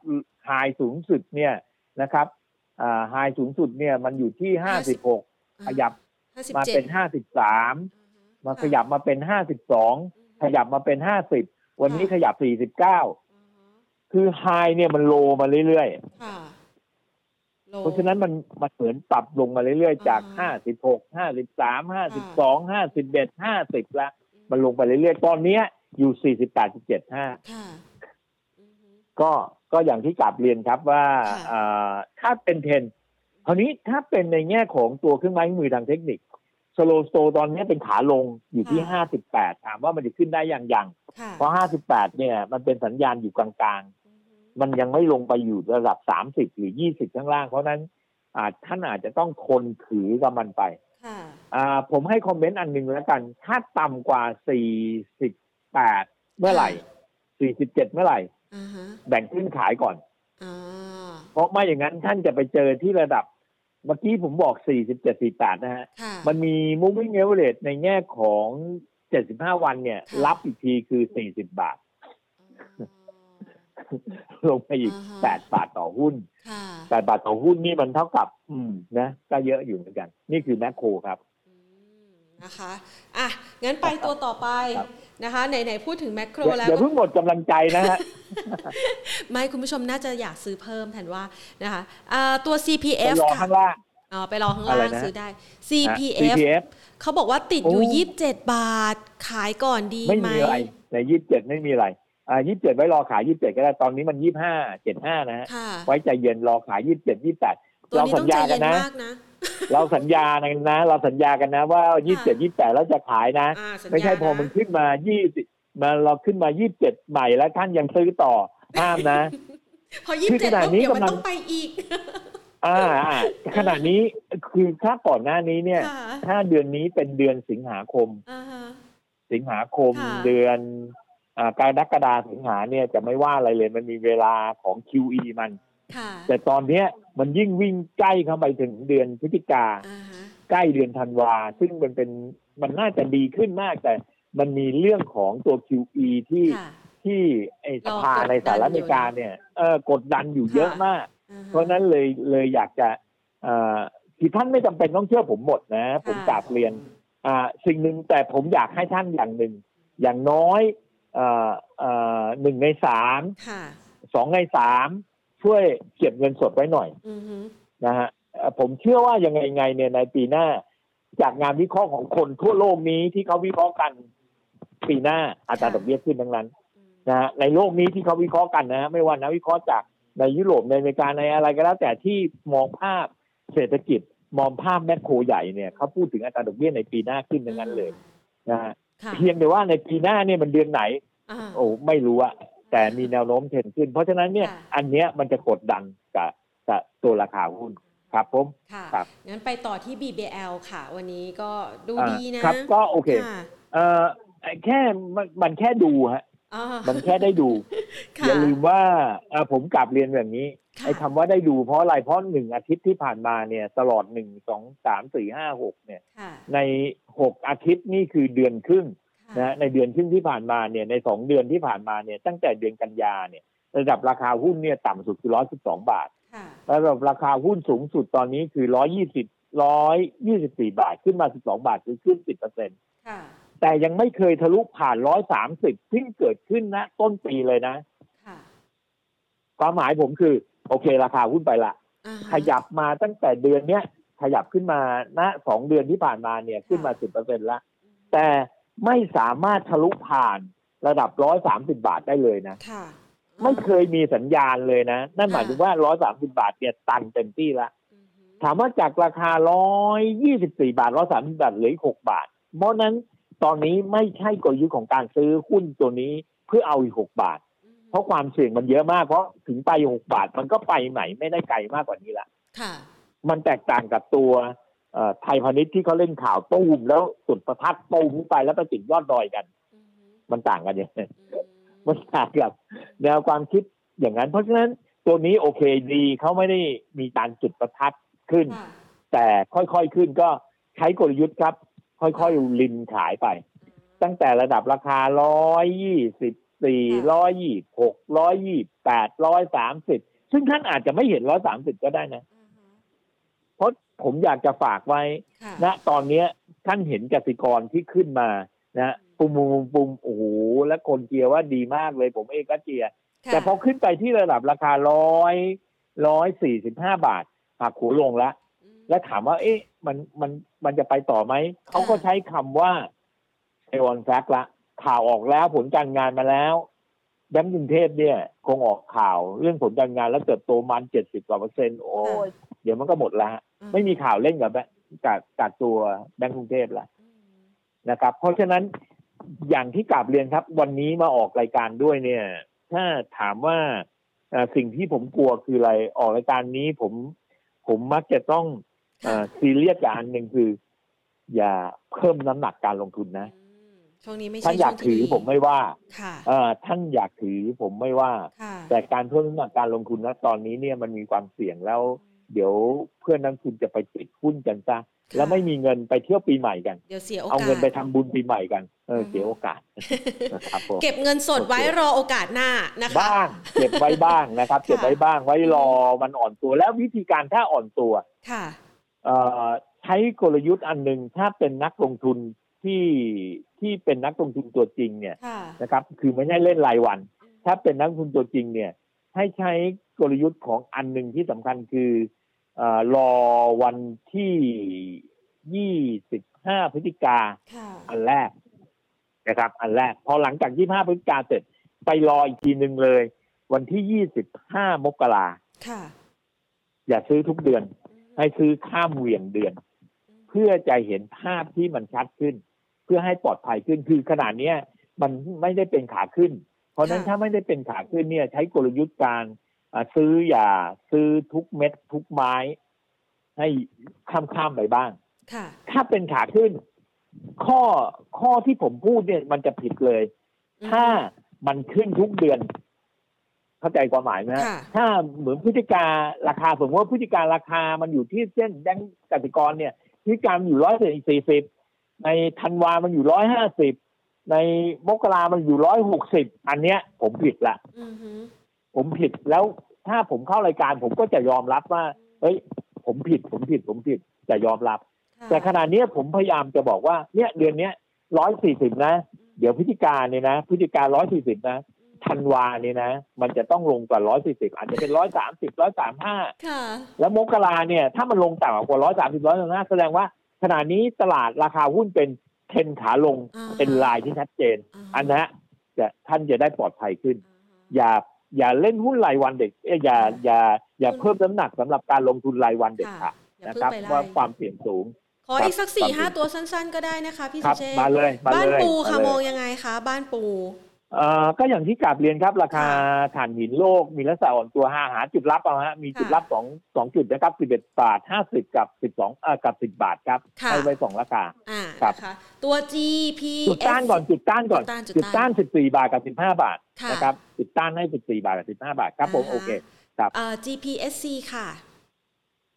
ไฮสูงสุดเนี่ย นะครับอ่าไฮสูงสุดเนี่ยมันอยู่ที่ห้าสิบหกขยับห้าสิบมาเจ็ดเป็นห้าสิบสามมาขยับมาเป็นห้าสิบสองขยับมาเป็นห้าสิบวันนี้ขยับสี่สิบเก้าคือไฮเนี่ยมันโลมาเรื่อยๆค่ะโลเพราะฉะนั้นมันมันเหมือนปรับลงมาเรื่อยๆ จากอ่าห้าสิบหกห้าสิบสามห้าสิบสองห้าสิบเอ็ดห้าสิบละมันลงไปเรื่อยๆ ตอนเนี้ยอยู่สี่สิบแปดสิบเจ็ดห้าค่ะอือฮึ ก็ก็อย่างที่กราบเรียนครับว่าค่ะอ่าถ้าเป็นเทรนด์คราวนี้ถ้าเป็นในแง่ของตัวเครื่องไม้เครื่องมือทางเทคนิค slow sto ตอนนี้เป็นขาลงอยู่ที่ห้าสิบแปดถามว่ามันจะขึ้นได้อย่างยังค่ะเพราะห้าสิบแปดเนี่ย มันเป็นสัญญาณอยู่กลางๆอือฮึมันยังไม่ลงไปอยู่ระดับสามสิบหรือยี่สิบข้างล่าง เพราะฉะนั้นอาจท่านอาจจะต้องทนถือกับมันไปค่ะอ่าผมให้คอมเมนต์อันหนึ่งแล้วกัน ถ้าต่ำกว่าสี่สิบแปดเมื่อไหร่สี่สิบเจ็ดเมื่อไหร่อ่าฮะ แบ่งขึ้นขายก่อนอ่าเพราะไม่อย่างนั้นท่านจะไปเจอที่ระดับ เมื่อกี้ผมบอกสี่สิบเจ็ดสี่แปดนะฮะค่ะมันมี moving average ในแง่ของเจ็ดสิบห้าวันเนี่ยค่ะรับอีกทีคือสี่สิบบาทอ๋อลงไปอีกอ่าฮะแปดบาทต่อหุ้นค่ะแปดบาทต่อหุ้นนี่มันเท่ากับ อืมนะ ก็เยอะอยู่เหมือนกัน นี่คือแมคโครครับอืมนะคะ อะ งั้นไปตัวต่อไปครับ นะคะไหนๆพูดถึงแมคโครอย่าแล้วอย่าก็เพิ่งหมดกำลังใจนะฮะไม่คุณผู้ชมน่าจะอยากซื้อเพิ่มแทนว่านะคะอ่าตัวไป CPF รอค่ะข้างล่างอ๋อไปรอข้างอะไรล่างนะซื้อได้ฮะ CPF CPF เขาบอกว่าติดอยู่โอ้27บาทขายก่อนดีไม่ไหมมีอะไรในยี่สิบเจ็ดไม่มีอะไรอ่ายี่สิบเจ็ดไว้รอขายยี่สิบเจ็ดก็ได้ตอนนี้มันยี่ห้าเจ็ดห้านะฮะค่ะไว้ใจเย็นรอขายยี่สิบเจ็ดยี่แปดตัวเรานี้สัต้ญองใจญากัเย็นนนะมากนะ เราสัญญากันนะ เราสัญญากันนะว่ายี่สิบเจ็ดยี่แปดแล้วจะขายนะอ่าสัญญาไม่ใช่พอมันขึ้นมายี่สิบมาเราขึ้นมายี่สิบเจ็ดใหม่แล้วท่านยังซื้อต่อห้ามนะ พอ27คือขนาดปุ๊บนี้เดี๋ยวมันกำลังต้องไปอีกอ่าอ่าขณะนี้คือถ้าก่อนหน้านี้เนี่ยค่ะถ้าเดือนนี้เป็นเดือนสิงหาคมอ่าฮะสิงหาคมค่ะเดือนอ่ากรกฎาสิงหาเนี่ยจะไม่ว่าอะไรเลยมันมีเวลาของ QE มันค่ะแต่ตอนเนี้ย มันยิ่งวิ่งใกล้เข้าไปถึงเดือนพฤศจิกาอ่าฮะใกล้เดือนธันวา ซึ่งมันเป็นมันน่าจะดีขึ้นมากแต่มันมีเรื่องของตัว QE ที่ค่ะที่ไอ้สภารอกดดันในสหรัฐอเมริกาเนี่ยเออกดดันอยู่เยอะมากอ่าฮะเพราะฉะนั้นเลยเลยอยากจะเอ่อที่ท่านไม่จำเป็นต้องเชื่อผมหมดนะ ผมกราบเรียนอ่าสิ่งหนึ่งแต่ผมอยากให้ท่านอย่างหนึ่ง อย่างน้อยเอ่อเอ่อหนึ่งในสามค่ะสองในสาม ช่วยเก็บเงินสดไว้หน่อยอือฮึนะฮะเอ่อผมเชื่อว่ายังไงไงเนี่ยในปีหน้า จากงานวิเคราะห์ของคนทั่วโลกนี้ที่เขาวิเคราะห์กันปีหน้าอัตราดอกเบี้ยขึ้นทั้งนั้นนะฮะในโลกนี้ที่เขาวิเคราะห์กันนะฮะไม่ว่านักวิเคราะห์จากในยุโรปในอเมริกาในอะไรก็แล้ว แต่ที่มองภาพเศรษฐกิจมองภาพแมคโครใหญ่เนี่ยเขาพูดถึงอัตราดอกเบี้ยในปีหน้าขึ้นทั้งนั้นเลยนะฮะค่ะเพียงแต่ว่าในปีหน้าเนี่ยมันเดือนไหนอ่าโอ้ไม่รู้อะ แต่มีแนวโน้มเทรนขึ้น เพราะฉะนั้นเนี่ยค่ะอันเนี้ยมันจะกดดันกับกับตัวราคาหุ้นครับผมค่ะครับงั้นไปต่อที่ BBL ค่ะ วันนี้ก็ดูอ่าดีนะครับก็โอเคค่ะเอ่อแค่มันมันแค่ดูฮะอ่ามันแค่ได้ดูค่ะอย่าลืมว่าเอ่อผมกลับเรียนแบบนี้ค่ะไอ้คำว่าได้ดูเพราะอะไรเพราะหนึ่งอาทิตย์ที่ผ่านมาเนี่ย ตลอดหนึ่งสองสามสี่ห้าหกเนี่ยค่ะในหกอาทิตย์นี่คือเดือนครึ่งค่ะ นะฮะในเดือนครึ่งที่ผ่านมาเนี่ยในสองเดือนที่ผ่านมาเนี่ยตั้งแต่เดือนกันยาเนี่ยระดับราคาหุ้นเนี่ยต่ำสุดคือร้อยสิบสองบาทค่ะระดับราคาหุ้นสูงสุดตอนนี้คือร้อยยี่สิบร้อยยี่สิบสี่บาทขึ้นมาสิบสองบาทคือขึ้นสิบเปอร์เซ็นค่ะแต่ยังไม่เคยทะลุผ่านร้อยสามสิบที่งเกิดขึ้นนะ ต้นปีเลยนะค่ะความหมายผมคือ โอเค ราคาหุ้นไปละอ่าฮะขยับมาตั้งแต่เดือนเนี้ยขยับขึ้นมาณสองเดือนที่ผ่านมาเนี่ยขึ้นมาสิบเปอร์เซ็นละแต่ ไม่สามารถทะลุผ่านระดับร้อยสามสิบาทได้เลยนะค่ะ ไม่เคยมีสัญญาณเลยนะ นั่นหมายค่ะถึงว่าร้อยสามสิบาทเนี่ยตันเต็มที่ละอือฮึถามว่าจากราคาร้อยยี่สิบสี่บาทร้อยสามสิบาทเหลือหกบาท เพราะนั้นตอนนี้ไม่ใช่กลยุทธ์ของการซื้อหุ้นตัวนี้เพื่อเอาอีกหกบาท เพราะความเสี่ยงมันเยอะมากเพราะถึงไปหกบาท มันก็ไปไหนไม่ได้ไกลมากกว่านี้ละค่ะ มันแตกต่างกับตัวเอ่อ ไทยพาณิชย์ที่เขาเล่นข่าวตูมแล้วสุดประทัดตูมขึ้นไปแล้วไปติดยอดดอยกันอือฮึมันต่างกันเนี่ยอืมมันต่างกับแนวความคิดอย่างนั้น เพราะฉะนั้นตัวนี้โอเคดีเขาไม่ได้มีการจุดประทัดขึ้นค่ะแต่ค่อยๆขึ้นก็ใช้กลยุทธ์ครับ ค่อยๆลินขายไป ตั้งแต่ระดับราคาร้อยยี่สิบสี่ร้อยยี่หกร้อยยี่แปดร้อยสามสิบซึ่งท่านอาจจะไม่เห็นร้อยสามสิบก็ได้นะอือฮึ เพราะผมอยากจะฝากไว้ค่ะณตอนเนี้ยท่านเห็นกสิกรที่ขึ้นมานะปุ่มปุ่มปุ่มโอ้โหและคนเจียร์ว่าดีมากเลย ผมเองก็เจียร์ค่ะแต่พอขึ้นไปที่ระดับราคาร้อยร้อยสี่สิบห้าบาทหักหัวลงแล้วอืมและถามว่า เอ๊ะ มันมันมันจะไปต่อไหม เขาก็ใช้คำว่าไอออนแฟกละข่าวออกแล้วผลการงานมาแล้วแบงก์กรุงเทพเนี่ย คงออกข่าวเรื่องผลการงานแล้วเติบโตมันเจ็ดสิบกว่าเปอร์เซ็นต์โอ้ยเดี๋ยวมันก็หมดแล้วฮะอื ไม่มีข่าวเล่นกับแบงก์กับกับตัวแบงก์กรุงเทพละอืมนะครับ เพราะฉะนั้นอย่างที่กราบเรียนครับ วันนี้มาออกรายการด้วยเนี่ย ถ้าถามว่าเอ่อสิ่งที่ผมกลัวคืออะไรออกรายการนี้ผมผมมักจะต้องเอ่อซีเรียสกับอันหนึ่งคือ อย่าเพิ่มน้ำหนักการลงทุนนะอืมช่วงนี้ไม่ท่าใช่นอยากช่วงที่ถือผมไม่ว่าค่ะเอ่อท่านอยากถือผมไม่ว่าค่ะแต่การเพิ่มน้ำหนักการลงทุนนะตอนนี้เนี่ยมันมีความเสี่ยงแล้ว เดี๋ยวเพื่อนนักลงทุนจะไปติดหุ้นกันซะแล้วไม่มีเงินไปเที่ยวปีใหม่กัน เดี๋ยวเสียโอกาส เอาเงินไปทำบุญปีใหม่กัน เอออือฮึเสียโอกาสนะครับผมเก็บเงินสดไว้โอเครอโอกาสหน้านะคะ บ้าง เก็บไว้บ้างนะครับค่ะเก็บไว้บ้าง ไว้รอมันอ่อนตัว แล้ววิธีการถ้าอ่อนตัว ค่ะ เอ่อใช้กลยุทธ์อันหนึ่งถ้าเป็นนักลงทุนที่ที่เป็นนักลงทุนตัวจริงเนี่ยค่ะนะครับ คือไม่ใช่เล่นรายวัน ถ้าเป็นนักลงทุนตัวจริงเนี่ย ให้ใช้กลยุทธ์ของอันหนึ่งที่สำคัญคือเอ่อ รอวันที่ยี่สิบห้าพฤศจิกาค่ะอันแรกนะครับ อันแรก พอหลังจากยี่ห้าพฤศจิกาเสร็จ ไปรออีกทีหนึ่งเลย วันที่ยี่สิบห้ามกราค่ะอย่าซื้อทุกเดือน ให้ซื้อข้ามเหวี่ยงเดือน เพื่อจะเห็นภาพที่มันชัดขึ้น เพื่อให้ปลอดภัยขึ้นคือขนาดเนี้ยมันไม่ได้เป็นขาขึ้น เพราะฉะนั้นค่ะถ้าไม่ได้เป็นขาขึ้นเนี่ย ใช้กลยุทธ์การอ่า ซื้ออย่าซื้อทุกเม็ดทุกไม้ ให้ข้ามข้ามๆไปบ้างค่ะถ้าเป็นขาขึ้น ข้อข้อที่ผมพูดเนี่ยมันจะผิดเลย ถ้ามันขึ้นทุกเดือน เข้าใจความหมายไหมฮะค่ะถ้าเหมือนพฤติการราคาสมมติว่าพฤติการราคามันอยู่ที่เส้นแบงก์กสิกรเนี่ยพฤติการอยู่ร้อยสี่สิบในธันวามันอยู่ร้อยห้าสิบในมกรามันอยู่ร้อยหกสิบอันเนี้ย ผมผิดละอือฮึ ผมผิดแล้วถ้าผมเข้ารายการผมก็จะยอมรับว่าเฮ้ย ผมผิด ผมผิด ผมผิดจะยอมรับค่ะแต่ขณะเนี้ยผมพยายามจะบอกว่า เนี่ยเดือนเนี้ยร้อยสี่สิบนะ เดี๋ยวพฤศจิกาเนี่ยนะพฤศจิการ้อยสี่สิบนะธันวาเนี่ยนะ มันจะต้องลงกว่าร้อยสี่สิบอาจจะเป็นร้อยสามสิบร้อยสามห้าค่ะแล้วมกราเนี่ย ถ้ามันลงต่ำกว่าร้อยสามสิบร้อยสามห้าแสดงว่าขณะนี้ตลาดราคาหุ้นเป็นเทรนขาลงอ่าเป็นลายที่ชัดเจนาอันนะฮะจะท่านจะได้ปลอดภัยขึ้น อย่า อย่าเล่นหุ้นรายวันเด็กเอ้ยอย่าอย่าอย่าเพิ่มน้ำหนักสำหรับการลงทุนรายวันเด็กค่ะอย่านะเพิ่งครับไปไล่ว่าความเสี่ยงสูง ขออีกสักสี่ครับห้าตัวสั้นๆ ก็ได้นะคะพี่คสุรับเชษมาเลยมาบ้านเลยปูค่ะมาเลยมองยังไงคะบ้านปูเอ่อ ก็อย่างที่กราบเรียนครับ ราคาค่ะถ่านหินโลกมีลักษณะอ่อนตัวห้าหาจุดรับเอาฮะมีจุดค่ะรับสองสองจุดนะครับสิบเอ็ดบาทห้าสิบกับสิบสองเอ่อกับสิบบาทครับค่ะให้ไว้สองราคาอ่าครับนะคะตัว GP จุดต้านก่อนจุดต้านก่อน จุดต้านจุจุดดต้าต้านนสิบสี่บาทกับสิบห้าบาทค่ะนะครับจุดต้านให้สิบสี่บาทกับสิบห้าบาทครับผมอ่าฮะโอเคครับเอ่อ GPSC ค่ะ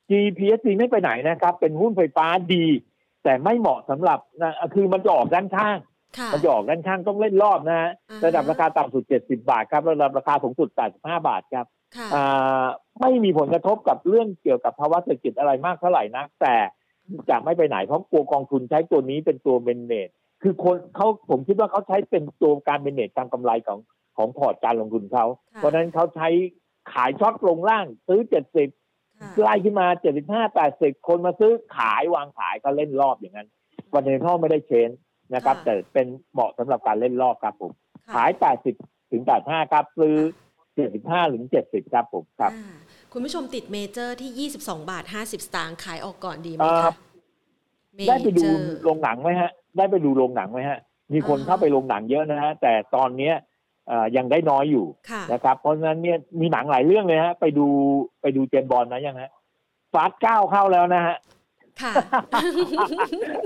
GPSC ไม่ไปไหนนะครับ เป็นหุ้นไฟฟ้าดี แต่ไม่เหมาะสำหรับนะคือมันจะออกด้านข้างค่ะ มันจะออกด้านข้างต้องเล่นรอบนะฮะอ่าฮะระดับราคาต่ำสุด 70 บาทครับระดับราคาสูงสุด 85 บาทครับค่ะอ่าไม่มีผลกระทบกับเรื่องเกี่ยวกับภาวะเศรษฐกิจอะไรมากเท่าไหร่นักแต่จะไม่ไปไหนเพราะกลัวกองทุนใช้ตัวนี้เป็นตัวเมนเนจคือคนเขาผมคิดว่าเขาใช้เป็นตัวการเมนเนจทำกำไรของของพอร์ตการลงทุนเขาค่ะเพราะฉะนั้นเขาใช้ขายช็อตลงล่างซื้อ70ค่ะไล่ขึ้นมา75 80คนมาซื้อขายวางขายก็เล่นรอบอย่างนั้น วันนี้เขาไม่ได้เชน นะครับ แต่เป็นเหมาะสำหรับการเล่นรอบครับผมค่ะขาย 80 ถึง 85 ครับซื้อ 75 ถึง 70 ครับผมครับอ่าคุณผู้ชมติดเมเจอร์ที่ 22 บาท 50 สตางค์ขายออกก่อนดีไหมเอ่อคะเมได้ไปดูเจอร์โรงหนังไหมฮะ ได้ไปดูโรงหนังไหมฮะ มีคนอ่าเข้าไปโรงหนังเยอะนะฮะ แต่ตอนเนี้ยเอ่อยังได้น้อยอยู่ค่ะนะครับ เพราะฉะนั้นเนี่ยมีหนังหลายเรื่องเลยฮะ ไปดูไปดูเจมส์บอลนะยังฮะฟาสเก้าเข้าแล้วนะฮะ ค่ะ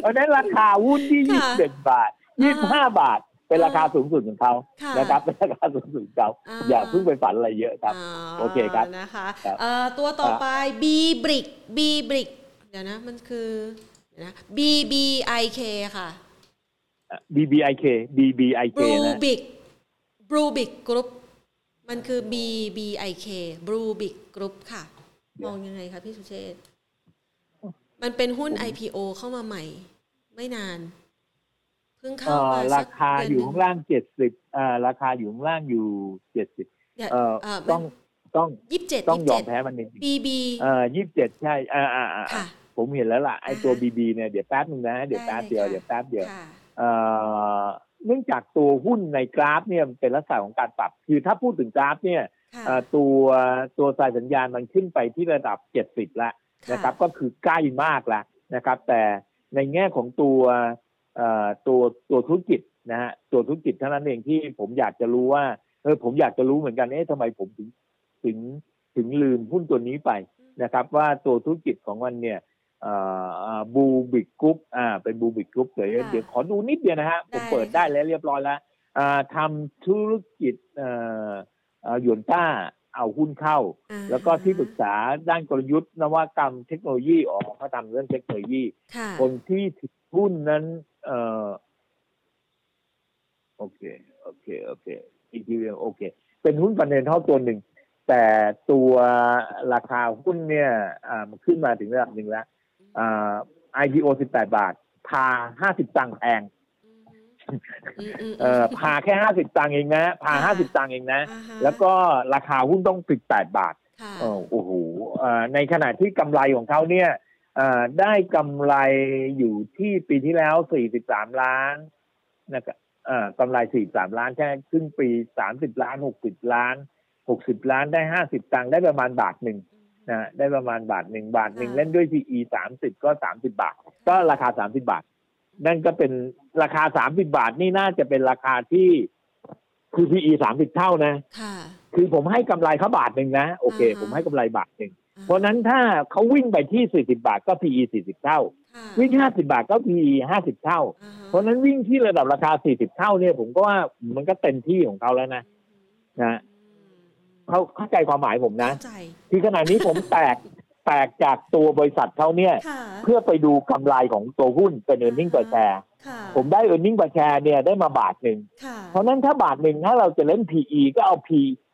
เพราะฉะนั้นราคาหุ้นที่ค่ะ21บาท25บาทเป็นราคาสูงสุดของเขาค่ะนะครับเป็นราคาสูงสุดของเขาอ่าอย่าเพิ่งไปฝันอะไรเยอะครับาโอเคครับนะคะครับเอ่อตัวต่อไป B brick B brick เดี๋ยวนะมันคือเดี๋ยวนะ B B I K ค่ะ BBIK BBIK Blue นะ Big Blue Big Group มันคือ B B I K Blue Big Group ค่ะเดี๋ยวมองยังไงคะพี่สุเชษฐ์ มันเป็นหุ้น IPO เข้ามาใหม่ ไม่นาน เพิ่งเข้าเอ่อมาราสักคาอยู่ข้างล่าง70อ่าราคาอยู่ข้างล่างอยู่70เดือนเอ่อเอ่อต้องต้องยี่สิบเจ็ดต้องยอมยี่สิบเจ็ดแพ้มันนิดนึง B B เอ่อยี่สิบเจ็ดใช่อ่าอ่าอ่าค่ะผมเห็นแล้วล่ะไอ้ตัวอ่าบีบีเนี่ยเดี๋ยวแป๊บนึงนะเดี๋ยวได้แป๊บเลยเดียวค่ะเดี๋ยวแป๊บเดียวค่ะเอ่อเนื่องจากตัวหุ้นในกราฟเนี่ยมันเป็นลักษณะของการปรับ คือถ้าพูดถึงกราฟเนี่ยค่ะเอ่อตัวตัวสายสัญญาณมันขึ้นไปที่ระดับ70แล้ว นะครับก็คือใกล้มากแล้วนะครับ แต่ในแง่ของตัวเอ่อตัวตัวธุรกิจนะฮะตัวธุรกิจเท่านั้นเองที่ผมอยากจะรู้ว่าเออผมอยากจะรู้เหมือนกันเอ๊ะทำไมผมถึงถึงถึงลืมหุ้นตัวนี้ไปนะครับ ว่าตัวธุรกิจของมันเนี่ยบูบิกกรุ๊ปอ่าเป็นบูบิกกรุ๊ปเดี๋ยวค่ะเดี๋ยวขอดูนิดเดียวนะฮะผมได้เปิดค่ะได้แล้วเรียบร้อยแล้วอ่าทำธุรกิจเอ่อเอ่อหยวนต้า เอาหุ้นเข้าอ่าแล้วก็ที่ปรึกษาด้านกลยุทธ์นวัตกรรมเทคโนโลยีออกเขาทำเรื่องเทคโนโลยีค่ะคนที่ถือหุ้นนั้น เอ่อโอเค โอเค โอเคอีกทีเดียวโอเค เป็นหุ้นฟันเดนเท่าตัวหนึ่ง แต่ตัวราคาหุ้นเนี่ยอ่ามันขึ้นมาถึงระดับหนึ่งแล้วอ่า IPO 18 บาทพา50 ตังค์แพงอืมอืมอืม เอ่อพาแค่50ตังค์เองนะพาค่ะ50ตังค์เองนะอ่าฮะแล้วก็ราคาหุ้นต้อง18บาทค่ะเออโอ้โหเอ่อในขณะที่กำไรของเขาเนี่ยเอ่อได้กำไรอยู่ที่ปีที่แล้ว43ล้านนะครับเอ่อกำไร43ล้านแค่ครึ่งปี30ล้าน60ล้าน60ล้านได้50ตังค์ได้ประมาณบาทหนึ่งนะได้ประมาณบาทหนึ่งบาทหนึ่งค่ะเล่นด้วย PE 30ก็30บาท ก็ราคา30บาท นั่นก็เป็นราคา30บาทนี่น่าจะเป็นราคาที่คือ PE 30เท่านะค่ะคือผมให้กำไรเขาบาทหนึ่งนะ โอเคอ่าฮะผมให้กำไรบาทหนึ่งอ่าเพราะฉะนั้นถ้าเขาวิ่งไปที่40บาทก็ PE 40เท่าค่ะวิ่ง50บาทก็ PE 50เท่าอ่าฮะเพราะฉะนั้นวิ่งที่ระดับราคา40เท่าเนี่ย ผมก็ว่ามันก็เต็มที่ของเขาแล้วนะนะเขาเข้าใจความหมายผมนะเข้าใจที่ขณะนี้ผมแตก แตกจากตัวบริษัทเขาเนี่ยค่ะเพื่อไปดูกำไรของตัวหุ้นเป็น e a r n i n g per share ค่ะผมได้ e a r n i n g per share เนี่ยได้มาบาทหนึ่งค่ะเพราะฉะนั้นถ้าบาทหนึ่งถ้าเราจะเล่น PE ก็เอา P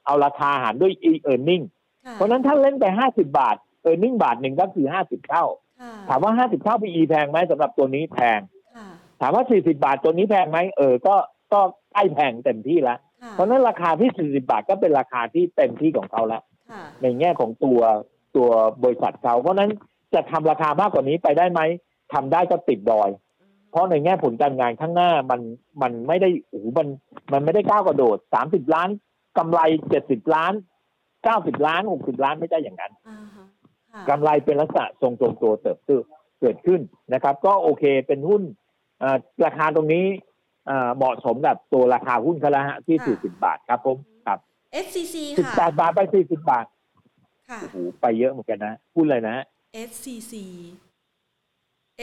เอาราคาหารด้วย E earning ค่ะเพราะฉะนั้นถ้าเล่นไป50บาท earning บาทหนึ่งก็คือ50เท่าค่ค่ะถามว่า50เท่า PE แพงไหมสำหรับตัวนี้แพงค่ะถามว่า40บาทตัวนี้แพงไหมเออก็ก็ใกล้แพงเต็มที่แล้วค่ะเพราะฉะนั้นราคาที่40บาทก็เป็นราคาที่เต็มที่ของเขาแล้วค่ะในแง่ของตัว ตัวบริษัทเขาเพราะฉะนั้นจะทำราคามากกว่านี้ไปได้ไหมทำได้ก็ติดดอย เพราะในแง่ผลการงานข้างหน้ามันมันไม่ได้โอ้โหมันมันไม่ได้ก้าวกระโดด30ล้านกำไร70ล้าน90ล้าน60ล้านไม่ได้อย่างนั้นอ่าฮะค่ะกำไรเป็นลักษณะทรงทรงตัวเติบโตเกิดขึ้นนะครับ ก็โอเคเป็นหุ้นเอ่อราคาตรงนี้เอ่อเหมาะสมกับตัวราคาหุ้นเขาแล้วฮะที่40บาทครับผมครับ SCC ค่ะ18บาทไป40บาทค่ะ โอ้โหไปเยอะเหมือนกันนะหุ้นเลยนะ SCC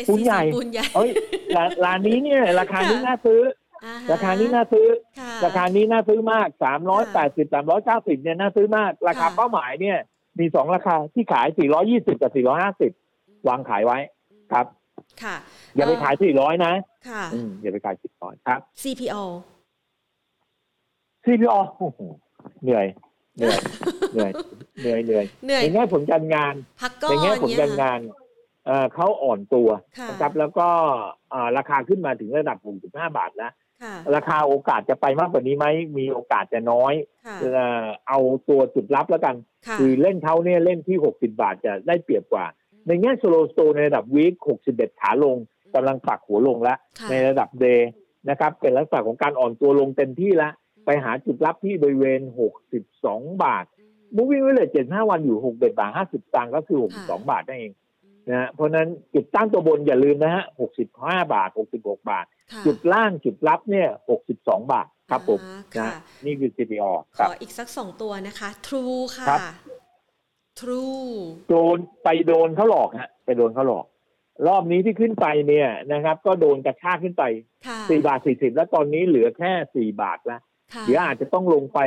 ปูนใหญ่ปูนใหญ่เอ้ยร้านร้านนี้เนี่ย ราคานี้น่าซื้ออ่ฮะราคานี้น่าซื้อค่ะราคานี้น่าซื้อมาก380 390เนี่ยน่าซื้อมาก ราคาค่ะเป้าหมายเนี่ย มีสองราคาที่ขาย420กับ450วางขายไว้ครับ ค่ะ อย่าไปขาย400นะ ค่ะอืมอย่าไปขาย400ครับ CPO CPO โอ้โหเหนื่อยเหนื่อยเหนื่อย เหนื่อยเหนื่อยเหนื่อยในแง่ผลการงานพักก้อในนแง่ผลการงานเอ่อเขาอ่อนตัวค่ะนะครับแล้วก็อ่าราคาขึ้นมาถึงระดับ 65 บาทแล้วค่ะราคาโอกาสจะไปมากกว่านี้ไหมมีโอกาสจะน้อยค่ะเอ่อเอาตัวจุดรับแล้วกันค่ะคือเล่นเขาเนี่ยเล่นที่ 60 บาทจะได้เปรียบกว่า ในแง่สโลสโตในระดับวีค61 ขาลงกำลังปักหัวลงแล้วค่ะในระดับเดย์นะครับเป็นลักษณะของการอ่อนตัวลงเต็มที่แล้วไปหาจุดรับที่บริเวณ 62 บาท moving average 75วันอยู่6เบาท50สตางค์ก็คือ62บาทนั่นเองนะฮะเพราะฉะนั้นจุดตั้งตัวบนอย่าลืมนะฮะ65บาท66บาทค่ะจุดล่างจุดรับเนี่ย62บาทครับผมอ่านะค่ะนี่คือ CPO ขครับออีกสักสองตัวนะคะ True ค่ะครับ True โดนไปโดนเขาหลอกฮะไปโดนเขาหลอก รอบนี้ที่ขึ้นไปเนี่ยนะครับ ก็โดนกระชากขึ้นไปค่ะ4บาท40แล้วตอนนี้เหลือแค่4บาทแล้ว ค่ะเดี๋ยวอาจจะต้องลงไป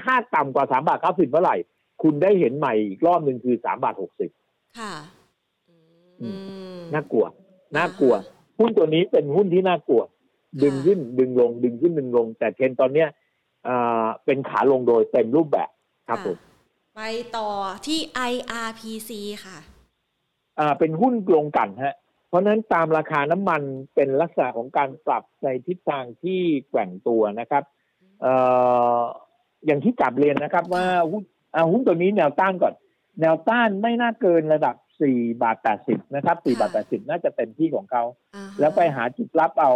ถ้าต่ำกว่า3บาท90เมื่อไหร่ คุณได้เห็นใหม่อีกรอบหนึ่งคือ3บาท60ค่ะอืมน่ากลัว น่ากลัว หุ้นตัวนี้เป็นหุ้นที่น่ากลัว ดึงขึ้นดึงลง ดึงขึ้นดึงลง แต่เทรนด์ตอนเนี้ยอ่าเป็นขาลงโดยเต็มรูปแบบครับผมไปต่อที่ IRPC ค่ะอ่าเป็นหุ้นลงกันฮะ เพราะฉะนั้นตามราคาน้ำมันเป็นลักษณะของการปรับในทิศทางที่แกว่งตัวนะครับเอ่ออย่างที่กลับเรียนนะครับ ว่าหุ้นอ่าหุ้นตัวนี้แนวต้านก่อน แนวต้านไม่น่าเกินระดับ4บาท80นะครับ4บาท80น่าจะเต็มที่ของเขาอ่าฮะแล้วไปหาจุดรับเอา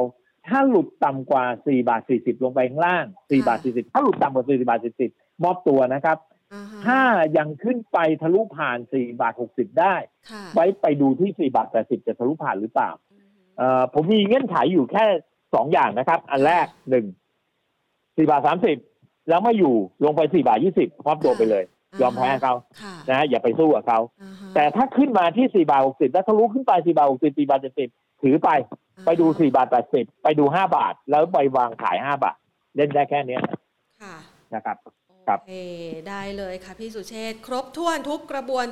ถ้าหลุดต่ำกว่า4บาท40ลงไปข้างล่าง4บาท40ถ้าหลุดต่ำกว่า4บาท40มอบตัวนะครับอ่าฮะถ้ายังขึ้นไปทะลุผ่าน4บาท60ได้ค่ะไว้ไปดูที่4บาท80จะทะลุผ่านหรือเปล่าเอ่อผมมีเงื่อนไขอยู่แค่2อย่างนะครับ อันแรก1 4บาท30แล้วไม่อยู่ลงไป4บาท20มอบตัวไปเลย ยอมแพ้เขาค่ะนะฮะอย่าไปสู้กับเขาอ่าฮะแต่ถ้าขึ้นมาที่4บาท60แล้วทะลุขึ้นไป4บาท60 4บาท70ถือไปไปดู4บาท80ไปดู5บาท แล้วไปวางขาย5บาท เล่นได้แค่เนี้ยค่ะนะครับครับโอเคได้เลยค่ะพี่สุเชษฐ์ครบถ้วนทุกกระบวน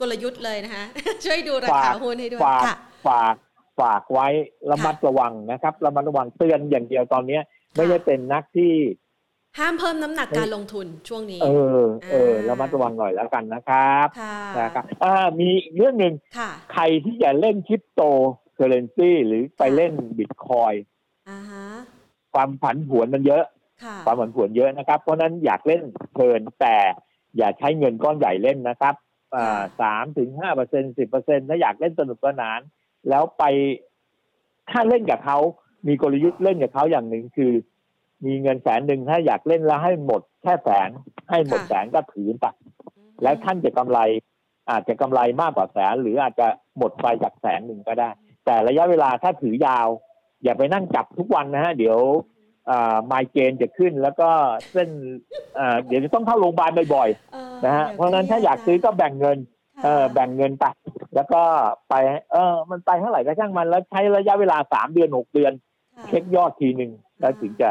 กลยุทธ์เลยนะคะช่วยดูราคาหุ้นให้ด้วยฝากค่ะฝากฝากไว้ระมัดระวังนะครับระมัดระวังเตือนอย่างเดียวตอนเนี้ย ไม่ได้เป็นนักที่ ห้ามเพิ่มน้ำหนักการลงทุนช่วงนี้ เออ เอออ่าระมัดระวังหน่อยแล้วกันนะครับค่ะนะครับอ่ามีอีกเรื่องหนึ่งค่ะใครที่จะเล่นคริปโตเคอเรนซีหรือไปเล่นบิตคอยอ่าฮะความผันผวนมันเยอะค่ะความผันผวนเยอะนะครับ เพราะฉะนั้นอยากเล่นเพลินแต่อย่าใช้เงินก้อนใหญ่เล่นนะครับอ่าสามถึงห้าเปอร์เซ็นสิบเปอร์เซ็นถ้าอยากเล่นสนุกสนาน แล้วไปถ้าเล่นกับเขา มีกลยุทธ์เล่นกับเขาอย่างหนึ่งคือ มีเงินแสนหนึ่งถ้าอยากเล่นแล้วให้หมดแค่แสนให้หมดแสนก็ถือไปแล้วท่านจะกำไร อาจจะกำไรมากกว่าแสน หรืออาจจะหมดไปจากแสนหนึ่งก็ได้ แต่ระยะเวลาถ้าถือยาว อย่าไปนั่งจับทุกวันนะฮะเดี๋ยวไมเกรนจะขึ้นแล้วก็เส้นอ่าเดี๋ยวจะต้องเข้าโรงพยาบาลบ่อยเออๆนะฮะเพราะฉะนั้นถ้าอยากซื้อก็แบ่งเงินค่ะเออแบ่งเงินไปแล้วก็ไป เออ มันไปเท่าไหร่ก็ช่างมันแล้วใช้ระยะเวลาสามเดือนหกเดือนค่ะ เช็คยอดทีหนึ่งแล้วถึงจะ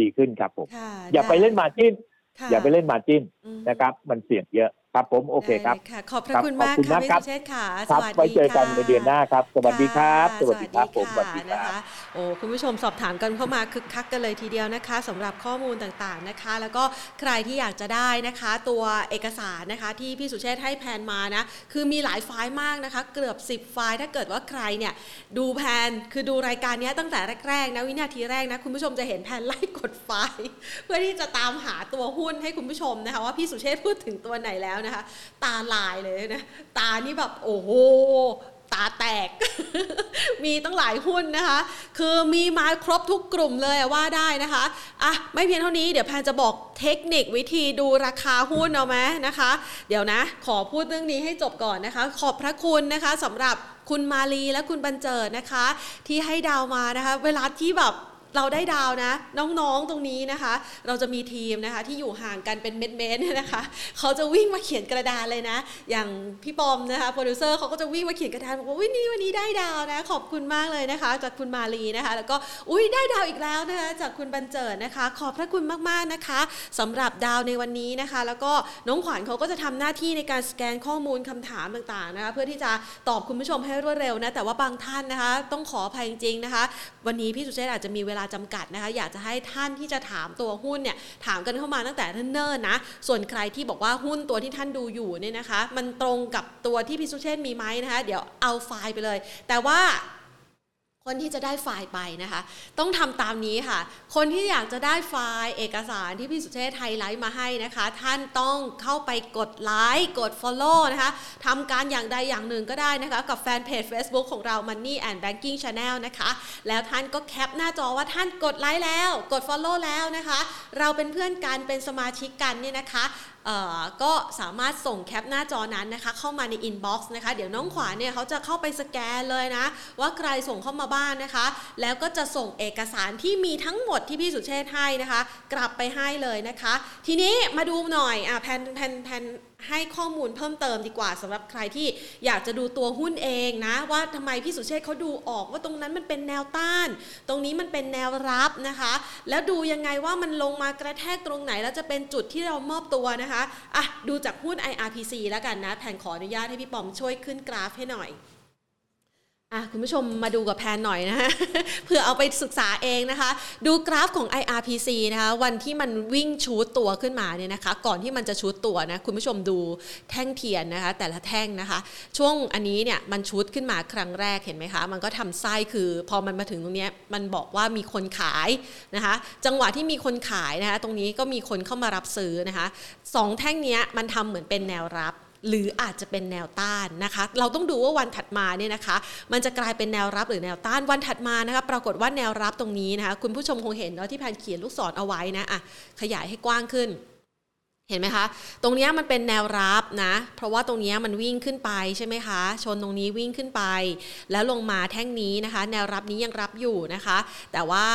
ดีขึ้นครับผมค่ะอย่าไปเล่นมาจิ้นค่ะอย่าไปเล่นมาจิ้นอืมนะครับ มันเสี่ยงเยอะ ครับผมโอเคครับได้ะขอบพระคุณมากขอบคุณค่ะมากพี่ครับสุเชษฐ์ค่ะครับสวัสดีไว้เจอกันค่ะในเดือนหน้าครับ สวัสดีครับะสวัสดีครับผมสวัสค่ะดีคนะรับคะโอ้คุณผู้ชมสอบถามกันเข้ามาคึกคักกันเลยทีเดียวนะคะสำหรับข้อมูลต่างๆนะคะ แล้วก็ใครที่อยากจะได้นะคะ ตัวเอกสารนะคะ ที่พี่สุเชษฐ์ให้แพนมานะคือมีหลายไฟล์มากนะคะ เกือบ 10 ไฟล์ถ้าเกิดว่าใครเนี่ยดูแพนคือดูรายการเนี้ยตั้งแต่แรกๆนะวินาทีแรกนะคุณผู้ชมจะเห็นแพนไล่กดไฟล์ เพื่อที่จะตามหาตัวหุ้นให้คุณผู้ชมนะคะว่าพี่สุเชษฐ์พูดถึงตัวไหนแล้วนะคะ ตาลายเลยนะ ตานี่แบบโอ้โหตาแตก มีตั้งหลายหุ้นนะคะ คือมีมาครบทุกกลุ่มเลยว่าได้นะคะ อะ ไม่เพียงเท่านี้ เดี๋ยวแพนจะบอกเทคนิควิธีดูราคาหุ้นเอาไหมนะคะ เดี๋ยวนะ ขอพูดเรื่องนี้ให้จบก่อนนะคะ ขอบพระคุณนะคะสำหรับคุณมาลีและคุณบันเจิดนะคะ ที่ให้ดาวมานะคะ เวลาที่แบบ เราได้ดาวนะ น้องๆตรงนี้นะคะ เราจะมีทีมนะคะที่อยู่ห่างกันเป็นเมตรๆนะคะเขาจะวิ่งมาเขียนกระดานเลยนะ อย่างพี่ปอมนะคะโปรดิวเซอร์เขาก็จะวิ่งมาเขียนกระดานบอกว่าวินี่วันนี้ได้ดาวนะ ขอบคุณมากเลยนะคะ จากคุณมาลีนะคะ แล้วก็อุ้ยได้ดาวอีกแล้วนะคะจากคุณบันเจิดนะคะ ขอบพระคุณมากๆนะคะสำหรับดาวในวันนี้นะคะ แล้วก็น้องขวัญเขาก็จะทำหน้าที่ในการสแกนข้อมูลคำถามต่างๆนะคะเพื่อที่จะตอบคุณผู้ชมให้รวดเร็วนะแต่ว่าบางท่านนะคะ ต้องขออภัยจริงๆนะคะ วันนี้พี่สุเชษอาจจะมีเวลาจำกัดนะคะ อยากจะให้ท่านที่จะถามตัวหุ้นเนี่ยถามกันเข้ามาตั้งแต่เนิ่นๆนะ ส่วนใครที่บอกว่าหุ้นตัวที่ท่านดูอยู่เนี่ยนะคะ มันตรงกับตัวที่พี่สุเชษมีไหมนะคะ เดี๋ยวเอาไฟล์ไปเลย แต่ว่า คนที่จะได้ไฟล์ไปนะคะ ต้องทำตามนี้ค่ะ คนที่อยากจะได้ไฟล์เอกสารที่พี่สุเชษไฮไลท์มาให้นะคะ ท่านต้องเข้าไปกดไลค์กด Follow นะคะทำการอย่างใดอย่างหนึ่งก็ได้นะคะ กับแฟนเพจ Facebook ของเรา Money and Banking Channel นะคะ แล้วท่านก็แคปหน้าจอว่าท่านกดไลค์แล้ว กด Follow แล้วนะคะ เราเป็นเพื่อนกันเป็นสมาชิกกันเนี่ยนะคะก็สามารถส่งแคปหน้าจอนั้นนะคะเข้ามาใน inbox นะคะเดี๋ยวน้องขวัญเนี่ยเขาจะเข้าไปสแกนเลยนะ ว่าใครส่งเข้ามาบ้านนะคะ แล้วก็จะส่งเอกสารที่มีทั้งหมดที่พี่สุเชษให้นะคะ กลับไปให้เลยนะคะ ทีนี้มาดูหน่อยอะแพนแพนแพน ให้ข้อมูลเพิ่มเติมดีกว่าสำหรับใครที่อยากจะดูตัวหุ้นเองนะ ว่าทำไมพี่สุเชษเขาดูออกว่าตรงนั้นมันเป็นแนวต้าน ตรงนี้มันเป็นแนวรับนะคะ แล้วดูยังไงว่ามันลงมากระแทกตรงไหน แล้วจะเป็นจุดที่เรามอบตัวนะคะอะดูจากหุ้น IRPC แล้วกันนะแผนขออนุญาตให้พี่ปอมช่วยขึ้นกราฟให้หน่อย อะคุณผู้ชมมาดูกับแพนหน่อยนะฮะเพื่อเอาไปศึกษาเองนะคะ ดูกราฟของ IRPC นะคะวันที่มันวิ่งชูดตัวขึ้นมาเนี่ยนะคะ ก่อนที่มันจะชูดตัวนะคุณผู้ชมดูแท่งเทียนนะคะ แต่ละแท่งนะคะ ช่วงอันนี้เนี่ยมันชูดขึ้นมาครั้งแรกเห็นไหมคะ มันก็ทำไส้คือ พอมันมาถึงตรงนี้มันบอกว่ามีคนขายนะคะ จังหวะที่มีคนขายนะคะ ตรงนี้ก็มีคนเข้ามารับซื้อนะคะสองแท่งนี้มันทำเหมือนเป็นแนวรับ หรืออาจจะเป็นแนวต้านนะคะ เราต้องดูว่าวันถัดมาเนี่ยนะคะ มันจะกลายเป็นแนวรับหรือแนวต้านวันถัดมานะคะ ปรากฏว่าแนวรับตรงนี้นะคะคุณผู้ชมคงเห็นเนาะที่แพนเขียนลูกศรเอาไว้นะอะขยายให้กว้างขึ้นเห็นไหมคะ ตรงนี้มันเป็นแนวรับนะ เพราะว่าตรงนี้มันวิ่งขึ้นไปใช่ไหมคะ ชนตรงนี้วิ่งขึ้นไป แล้วลงมาแท่งนี้นะคะ แนวรับนี้ยังรับอยู่นะคะ แต่ว่า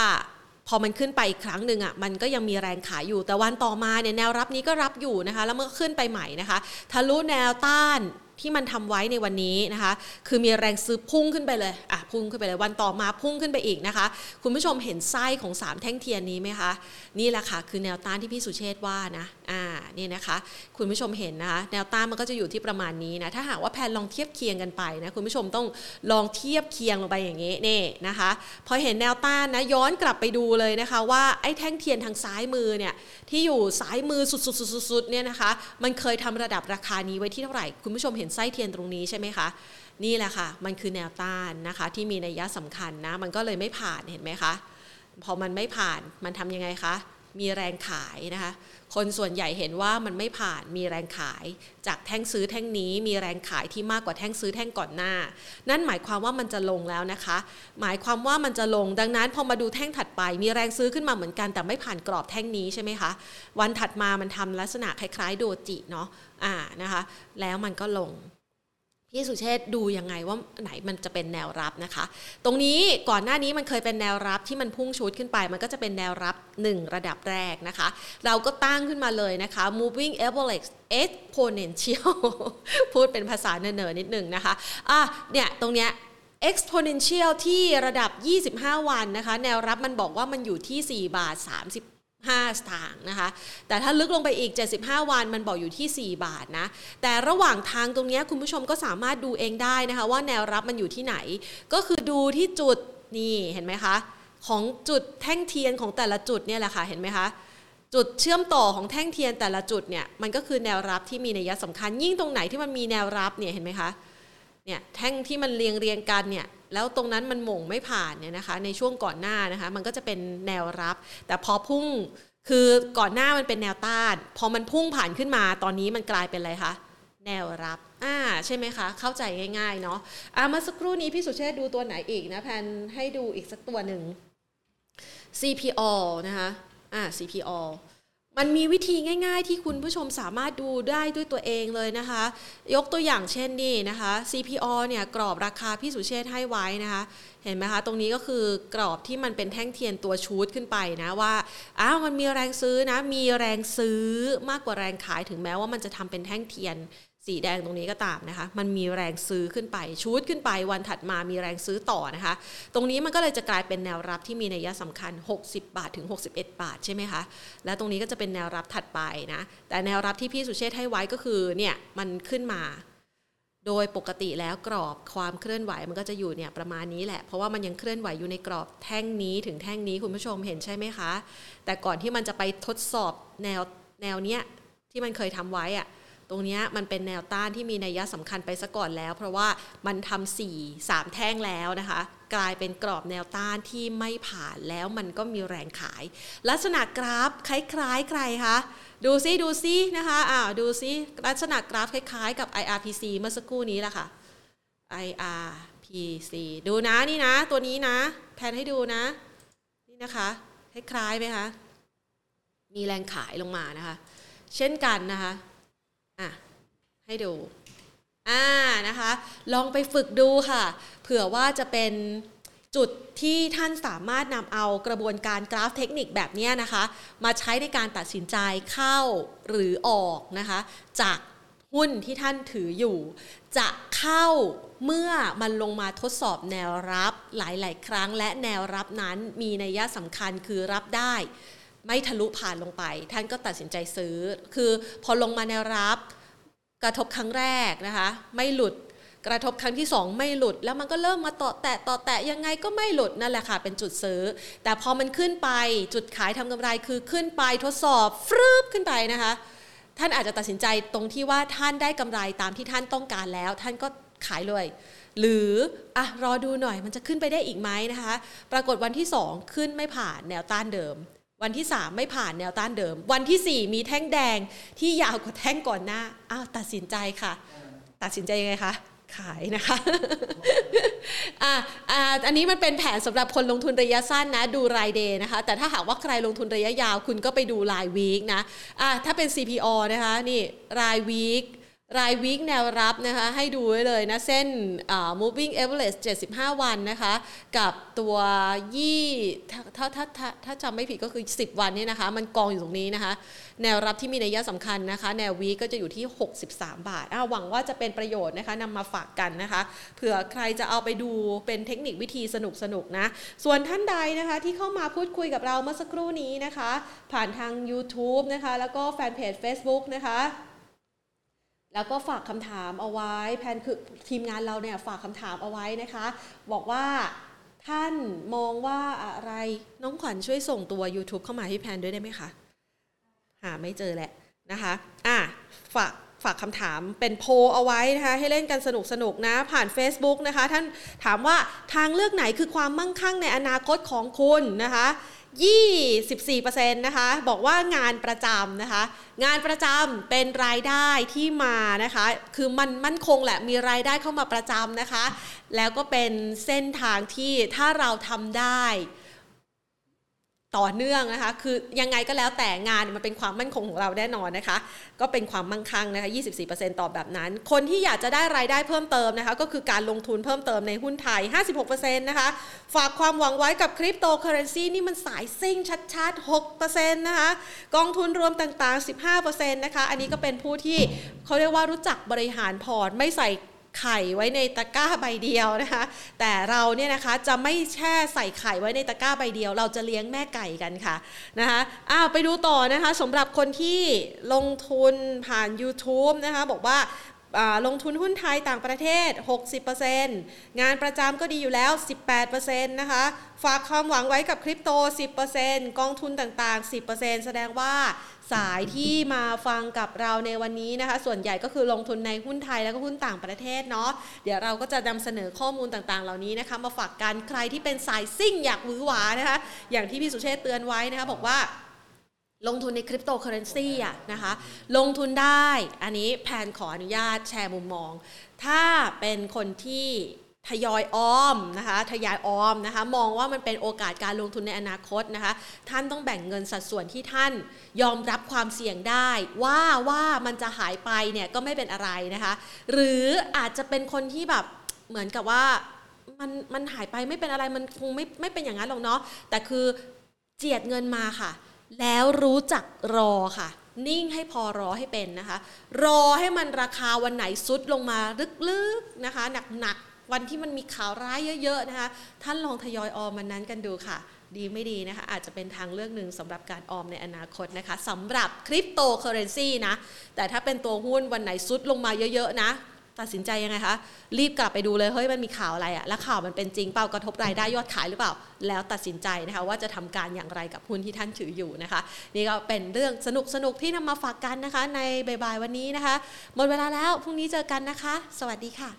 พอมันขึ้นไปอีกครั้งหนึ่งอะมันก็ยังมีแรงขายอยู่แต่วันต่อมาเนี่ยแนวรับนี้ก็รับอยู่นะคะ แล้วมันก็ขึ้นไปใหม่นะคะ ทะลุแนวต้านที่มันทำไว้ในวันนี้นะคะ คือมีแรงซื้อพุ่งขึ้นไปเลยอะพุ่งขึ้นไปเลยวันต่อมาพุ่งขึ้นไปอีกนะคะ คุณผู้ชมเห็นไส้ของ 3 แท่งเทียนนี้ไหมคะ นี่แหละค่ะคือแนวต้านที่พี่สุเชษว่านะอ่านี่นะคะ คุณผู้ชมเห็นนะคะแนวต้านมันก็จะอยู่ที่ประมาณนี้นะถ้าหากว่าแพนลองเทียบเคียงกันไปนะคุณผู้ชมต้องลองเทียบเคียงลงไปอย่างนี้นี่นะคะพอเห็นแนวต้านนะย้อนกลับไปดูเลยนะคะว่าไอ้แท่งเทียนทางซ้ายมือเนี่ยที่อยู่ซ้ายมือสุดๆๆๆเนี่ยนะคะมันเคยทำระดับราคานี้ไว้ที่เท่าไหร่ คุณผู้ชมเห็นไส้เทียนตรงนี้ใช่ไหมคะนี่แหละค่ะ มันคือแนวต้านนะคะที่มีนัยยะสำคัญนะ มันก็เลยไม่ผ่านเห็นไหมคะ พอมันไม่ผ่านมันทำยังไงคะ มีแรงขายนะคะ คนส่วนใหญ่เห็นว่ามันไม่ผ่านมีแรงขาย จากแท่งซื้อแท่งนี้มีแรงขายที่มากกว่าแท่งซื้อแท่งก่อนหน้า นั่นหมายความว่ามันจะลงแล้วนะคะ หมายความว่ามันจะลงดังนั้นพอมาดูแท่งถัดไป มีแรงซื้อขึ้นมาเหมือนกัน แต่ไม่ผ่านกรอบแท่งนี้ใช่ไหมคะวันถัดมามันทำลักษณะคล้ายๆ โดจิเนาะอ่านะคะ แล้วมันก็ลง พี่สุเชษดูยังไงว่าไหนมันจะเป็นแนวรับนะคะ ตรงนี้ก่อนหน้านี้มันเคยเป็นแนวรับที่มันพุ่งชุดขึ้นไป มันก็จะเป็นแนวรับ 1 ระดับแรกนะคะ เราก็ตั้งขึ้นมาเลยนะคะ moving average exponential พูดเป็นภาษาเนอๆนิดหนึ่งนะคะอะเนี่ยตรงเนี้ย exponential ที่ระดับ 25 วันนะคะ แนวรับมันบอกว่ามันอยู่ที่ 4 บาท30 5 สตางค์นะคะ แต่ถ้าลึกลงไปอีก 75 วันมันบอกอยู่ที่ 4 บาทนะ แต่ระหว่างทางตรงนี้คุณผู้ชมก็สามารถดูเองได้นะคะ ว่าแนวรับมันอยู่ที่ไหน ก็คือดูที่จุดนี่เห็นไหมคะ ของจุดแท่งเทียนของแต่ละจุดเนี่ยแหละค่ะเห็นไหมคะจุดเชื่อมต่อของแท่งเทียนแต่ละจุดเนี่ยมันก็คือแนวรับที่มีนัยสำคัญ ยิ่งตรงไหนที่มันมีแนวรับเนี่ยเห็นไหมคะเนี่ยแท่งที่มันเรียงเรียงกันเนี่ย แล้วตรงนั้นมันหม่งไม่ผ่านเนี่ยนะคะ ในช่วงก่อนหน้านะคะ มันก็จะเป็นแนวรับ แต่พอพุ่งคือก่อนหน้ามันเป็นแนวต้าน พอมันพุ่งผ่านขึ้นมาตอนนี้มันกลายเป็นอะไรคะแนวรับอ่าใช่ไหมคะ เข้าใจง่าย ๆ เนาะอ่าเมื่อสักครู่นี้พี่สุเชษดูตัวไหนอีกนะแพนให้ดูอีกสักตัวหนึ่ง CPO นะคะอ่า CPO มันมีวิธีง่าย ๆ ที่คุณผู้ชมสามารถดูได้ด้วยตัวเองเลยนะคะ ยกตัวอย่างเช่นนี่นะคะ CPO เนี่ยกรอบราคาพี่สุเชษให้ไว้นะคะ เห็นไหมคะ ตรงนี้ก็คือกรอบที่มันเป็นแท่งเทียนตัวชูดขึ้นไปนะว่าอ้าวมันมีแรงซื้อนะ มีแรงซื้อมากกว่าแรงขายถึงแม้ว่ามันจะทำเป็นแท่งเทียน สีแดงตรงนี้ก็ตามนะคะ มันมีแรงซื้อขึ้นไป ชูดขึ้นไปวันถัดมามีแรงซื้อต่อนะคะ ตรงนี้มันก็เลยจะกลายเป็นแนวรับที่มีนัยสำคัญ 60 บาทถึง 61 บาทใช่ไหมคะ และตรงนี้ก็จะเป็นแนวรับถัดไปนะ แต่แนวรับที่พี่สุเชษให้ไว้ก็คือเนี่ยมันขึ้นมา โดยปกติแล้วกรอบความเคลื่อนไหวมันก็จะอยู่เนี่ยประมาณนี้แหละ เพราะว่ามันยังเคลื่อนไหวอยู่ในกรอบแท่งนี้ถึงแท่งนี้คุณผู้ชมเห็นใช่ไหมคะ แต่ก่อนที่มันจะไปทดสอบแนวแนวเนี้ยที่มันเคยทำไว้อะ ตรงนี้มันเป็นแนวต้านที่มีนัยสำคัญไปซะก่อนแล้ว เพราะว่ามันทำสี่สามแท่งแล้วนะคะ กลายเป็นกรอบแนวต้านที่ไม่ผ่านแล้วมันก็มีแรงขาย ลักษณะกราฟคล้ายๆใครคะดูซิดูซินะคะอ้าวดูซิลักษณะกราฟคล้ายๆ กับ IRPC เมื่อสักครู่นี้แหละค่ะ IRPC ดูนะนี่นะ ตัวนี้นะ แพนให้ดูนะ นี่นะคะคล้ายๆไหมคะมีแรงขายลงมานะคะ เช่นกันนะคะ อะให้ดูอ่านะคะ ลองไปฝึกดูค่ะ เผื่อว่าจะเป็นจุดที่ท่านสามารถนำเอากระบวนการกราฟเทคนิคแบบนี้นะคะ มาใช้ในการตัดสินใจเข้าหรือออกนะคะ จากหุ้นที่ท่านถืออยู่ จะเข้าเมื่อมันลงมาทดสอบแนวรับหลาย ๆ ครั้งและแนวรับนั้นมีนัยสำคัญคือรับได้ ไม่ทะลุผ่านลงไป ท่านก็ตัดสินใจซื้อ คือพอลงมาแนวรับ กระทบครั้งแรกนะคะ ไม่หลุดกระทบครั้งที่ 2 ไม่หลุด แล้วมันก็เริ่มมาต่อแตะต่อแตะยังไงก็ไม่หลุดนั่นแหละค่ะเป็นจุดซื้อ แต่พอมันขึ้นไปจุดขายทำกำไรคือขึ้นไปทดสอบฟรึบขึ้นไปนะคะ ท่านอาจจะตัดสินใจตรงที่ว่าท่านได้กำไรตามที่ท่านต้องการแล้ว ท่านก็ขายเลย หรืออะรอดูหน่อยมันจะขึ้นไปได้อีกไหมนะคะ ปรากฏวันที่ 2 ขึ้นไม่ผ่านแนวต้านเดิม วันที่ 3 ไม่ผ่านแนวต้านเดิม วันที่ 4 มีแท่งแดงที่ยาวกว่าแท่งก่อนหน้าอ้าวตัดสินใจค่ะ ตัดสินใจยังไงคะขายนะคะอ่าอ่าอันนี้มันเป็นแผนสำหรับคนลงทุนระยะสั้นนะ ดูรายเดย์นะคะ แต่ถ้าหากว่าใครลงทุนระยะยาวคุณก็ไปดูรายวีคนะอ่าถ้าเป็น CPO นะคะนี่รายวีค รายวีคแนวรับนะคะให้ดูไว้เลยนะเส้น moving average 75 วันนะคะกับตัวยี่ถ้าถ้าถ้าถ้าถ้าจำไม่ผิดก็คือ 10 วันเนี่ยนะคะมันกองอยู่ตรงนี้นะคะ แนวรับที่มีนัยสำคัญนะคะ แนววีก็จะอยู่ที่ 63 บาทหวังว่าจะเป็นประโยชน์นะคะนำมาฝากกันนะคะเผื่อใครจะเอาไปดูเป็นเทคนิควิธีสนุกสนุกนะส่วนท่านใดนะคะที่เข้ามาพูดคุยกับเราเมื่อสักครู่นี้นะคะ ผ่านทาง YouTube นะคะแล้วก็แฟนเพจ Facebook นะคะ แล้วก็ฝากคำถามเอาไว้แพนคือทีมงานเราเนี่ยฝากคำถามเอาไว้นะคะ บอกว่าท่านมองว่าอะไรน้องขวัญช่วยส่งตัว YouTube เข้ามาให้แพนด้วยได้ไหมคะหาไม่เจอแหละนะคะอะฝากฝากคำถามเป็นโพลเอาไว้นะคะให้เล่นกันสนุกสนุกนะ ผ่าน Facebook นะคะ ท่านถามว่าทางเลือกไหนคือความมั่งคั่งในอนาคตของคุณนะคะ 24%นะคะ บอกว่างานประจำนะคะ งานประจำเป็นรายได้ที่มานะคะ คือมันมั่นคงแหละมีรายได้เข้ามาประจำนะคะ แล้วก็เป็นเส้นทางที่ถ้าเราทำได้ ต่อเนื่องนะคะ คือยังไงก็แล้วแต่งานมันเป็นความมั่นคงของเราแน่นอนนะคะ ก็เป็นความมั่งคั่งนะคะ 24%ตอบแบบนั้น คนที่อยากจะได้รายได้เพิ่มเติมนะคะ ก็คือการลงทุนเพิ่มเติมในหุ้นไทย 56%นะคะ ฝากความหวังไว้กับคริปโตเคอเรนซีนี่มันสายซิ่งชัดๆ 6%นะคะ กองทุนรวมต่างๆ 15%นะคะ อันนี้ก็เป็นผู้ที่เขาเรียกว่ารู้จักบริหารพอร์ตไม่ใส่ ไข่ไว้ในตะกร้าใบเดียวนะคะ แต่เราเนี่ยนะคะจะไม่แช่ใส่ไข่ไว้ในตะกร้าใบเดียว เราจะเลี้ยงแม่ไก่กันค่ะนะคะอ้าวไปดูต่อนะคะสำหรับคนที่ลงทุนผ่าน YouTube นะคะบอกว่าลงทุนหุ้นไทยต่างประเทศ 60%งานประจำก็ดีอยู่แล้ว 18%นะคะ ฝากความหวังไว้กับคริปโต 10%กองทุนต่างๆ 10%แสดงว่า สายที่มาฟังกับเราในวันนี้นะคะ ส่วนใหญ่ก็คือลงทุนในหุ้นไทยแล้วก็หุ้นต่างประเทศเนาะเดี๋ยวเราก็จะนำเสนอข้อมูลต่างๆ เหล่านี้นะคะ มาฝากกันใครที่เป็นสายซิ่งอยากวือหวานะคะ อย่างที่พี่สุเชษเตือนไว้นะคะ บอกว่าลงทุนในคริปโตเคอเรนซีอะนะคะ ลงทุนได้ อันนี้แพนขออนุญาตแชร์มุมมอง ถ้าเป็นคนที่ ทยอยออมนะคะทยอยออมนะคะมองว่ามันเป็นโอกาสการลงทุนในอนาคตนะคะ ท่านต้องแบ่งเงินสัดส่วนที่ท่านยอมรับความเสี่ยงได้ ว่าว่ามันจะหายไปเนี่ยก็ไม่เป็นอะไรนะคะ หรืออาจจะเป็นคนที่แบบเหมือนกับว่ามันมันหายไปไม่เป็นอะไรมันคงไม่ไม่เป็นอย่างนั้นหรอกเนาะแต่คือเจียดเงินมาค่ะ แล้วรู้จักรอค่ะนิ่งให้พอรอให้เป็นนะคะ รอให้มันราคาวันไหนซุดลงมาลึกๆนะคะหนักๆ วันที่มันมีข่าวร้ายเยอะๆนะคะ ท่านลองทยอยออมมันนั้นกันดูค่ะ ดีไม่ดีนะคะ อาจจะเป็นทางเลือกหนึ่งสำหรับการออมในอนาคตนะคะสำหรับคริปโตเคอเรนซีนะ แต่ถ้าเป็นตัวหุ้นวันไหนทรุดลงมาเยอะๆนะตัดสินใจยังไงคะรีบกลับไปดูเลยเฮ้ยมันมีข่าวอะไรอะแล้วข่าวมันเป็นจริงเปล่ากระทบรายได้ยอดขายหรือเปล่า แล้วตัดสินใจนะคะว่าจะทำการอย่างไรกับหุ้นที่ท่านถืออยู่นะคะ นี่ก็เป็นเรื่องสนุกสนุกที่นำมาฝากกันนะคะ ในบ่ายวันนี้นะคะ หมดเวลาแล้วพรุ่งนี้เจอกันนะคะ สวัสดีค่ะ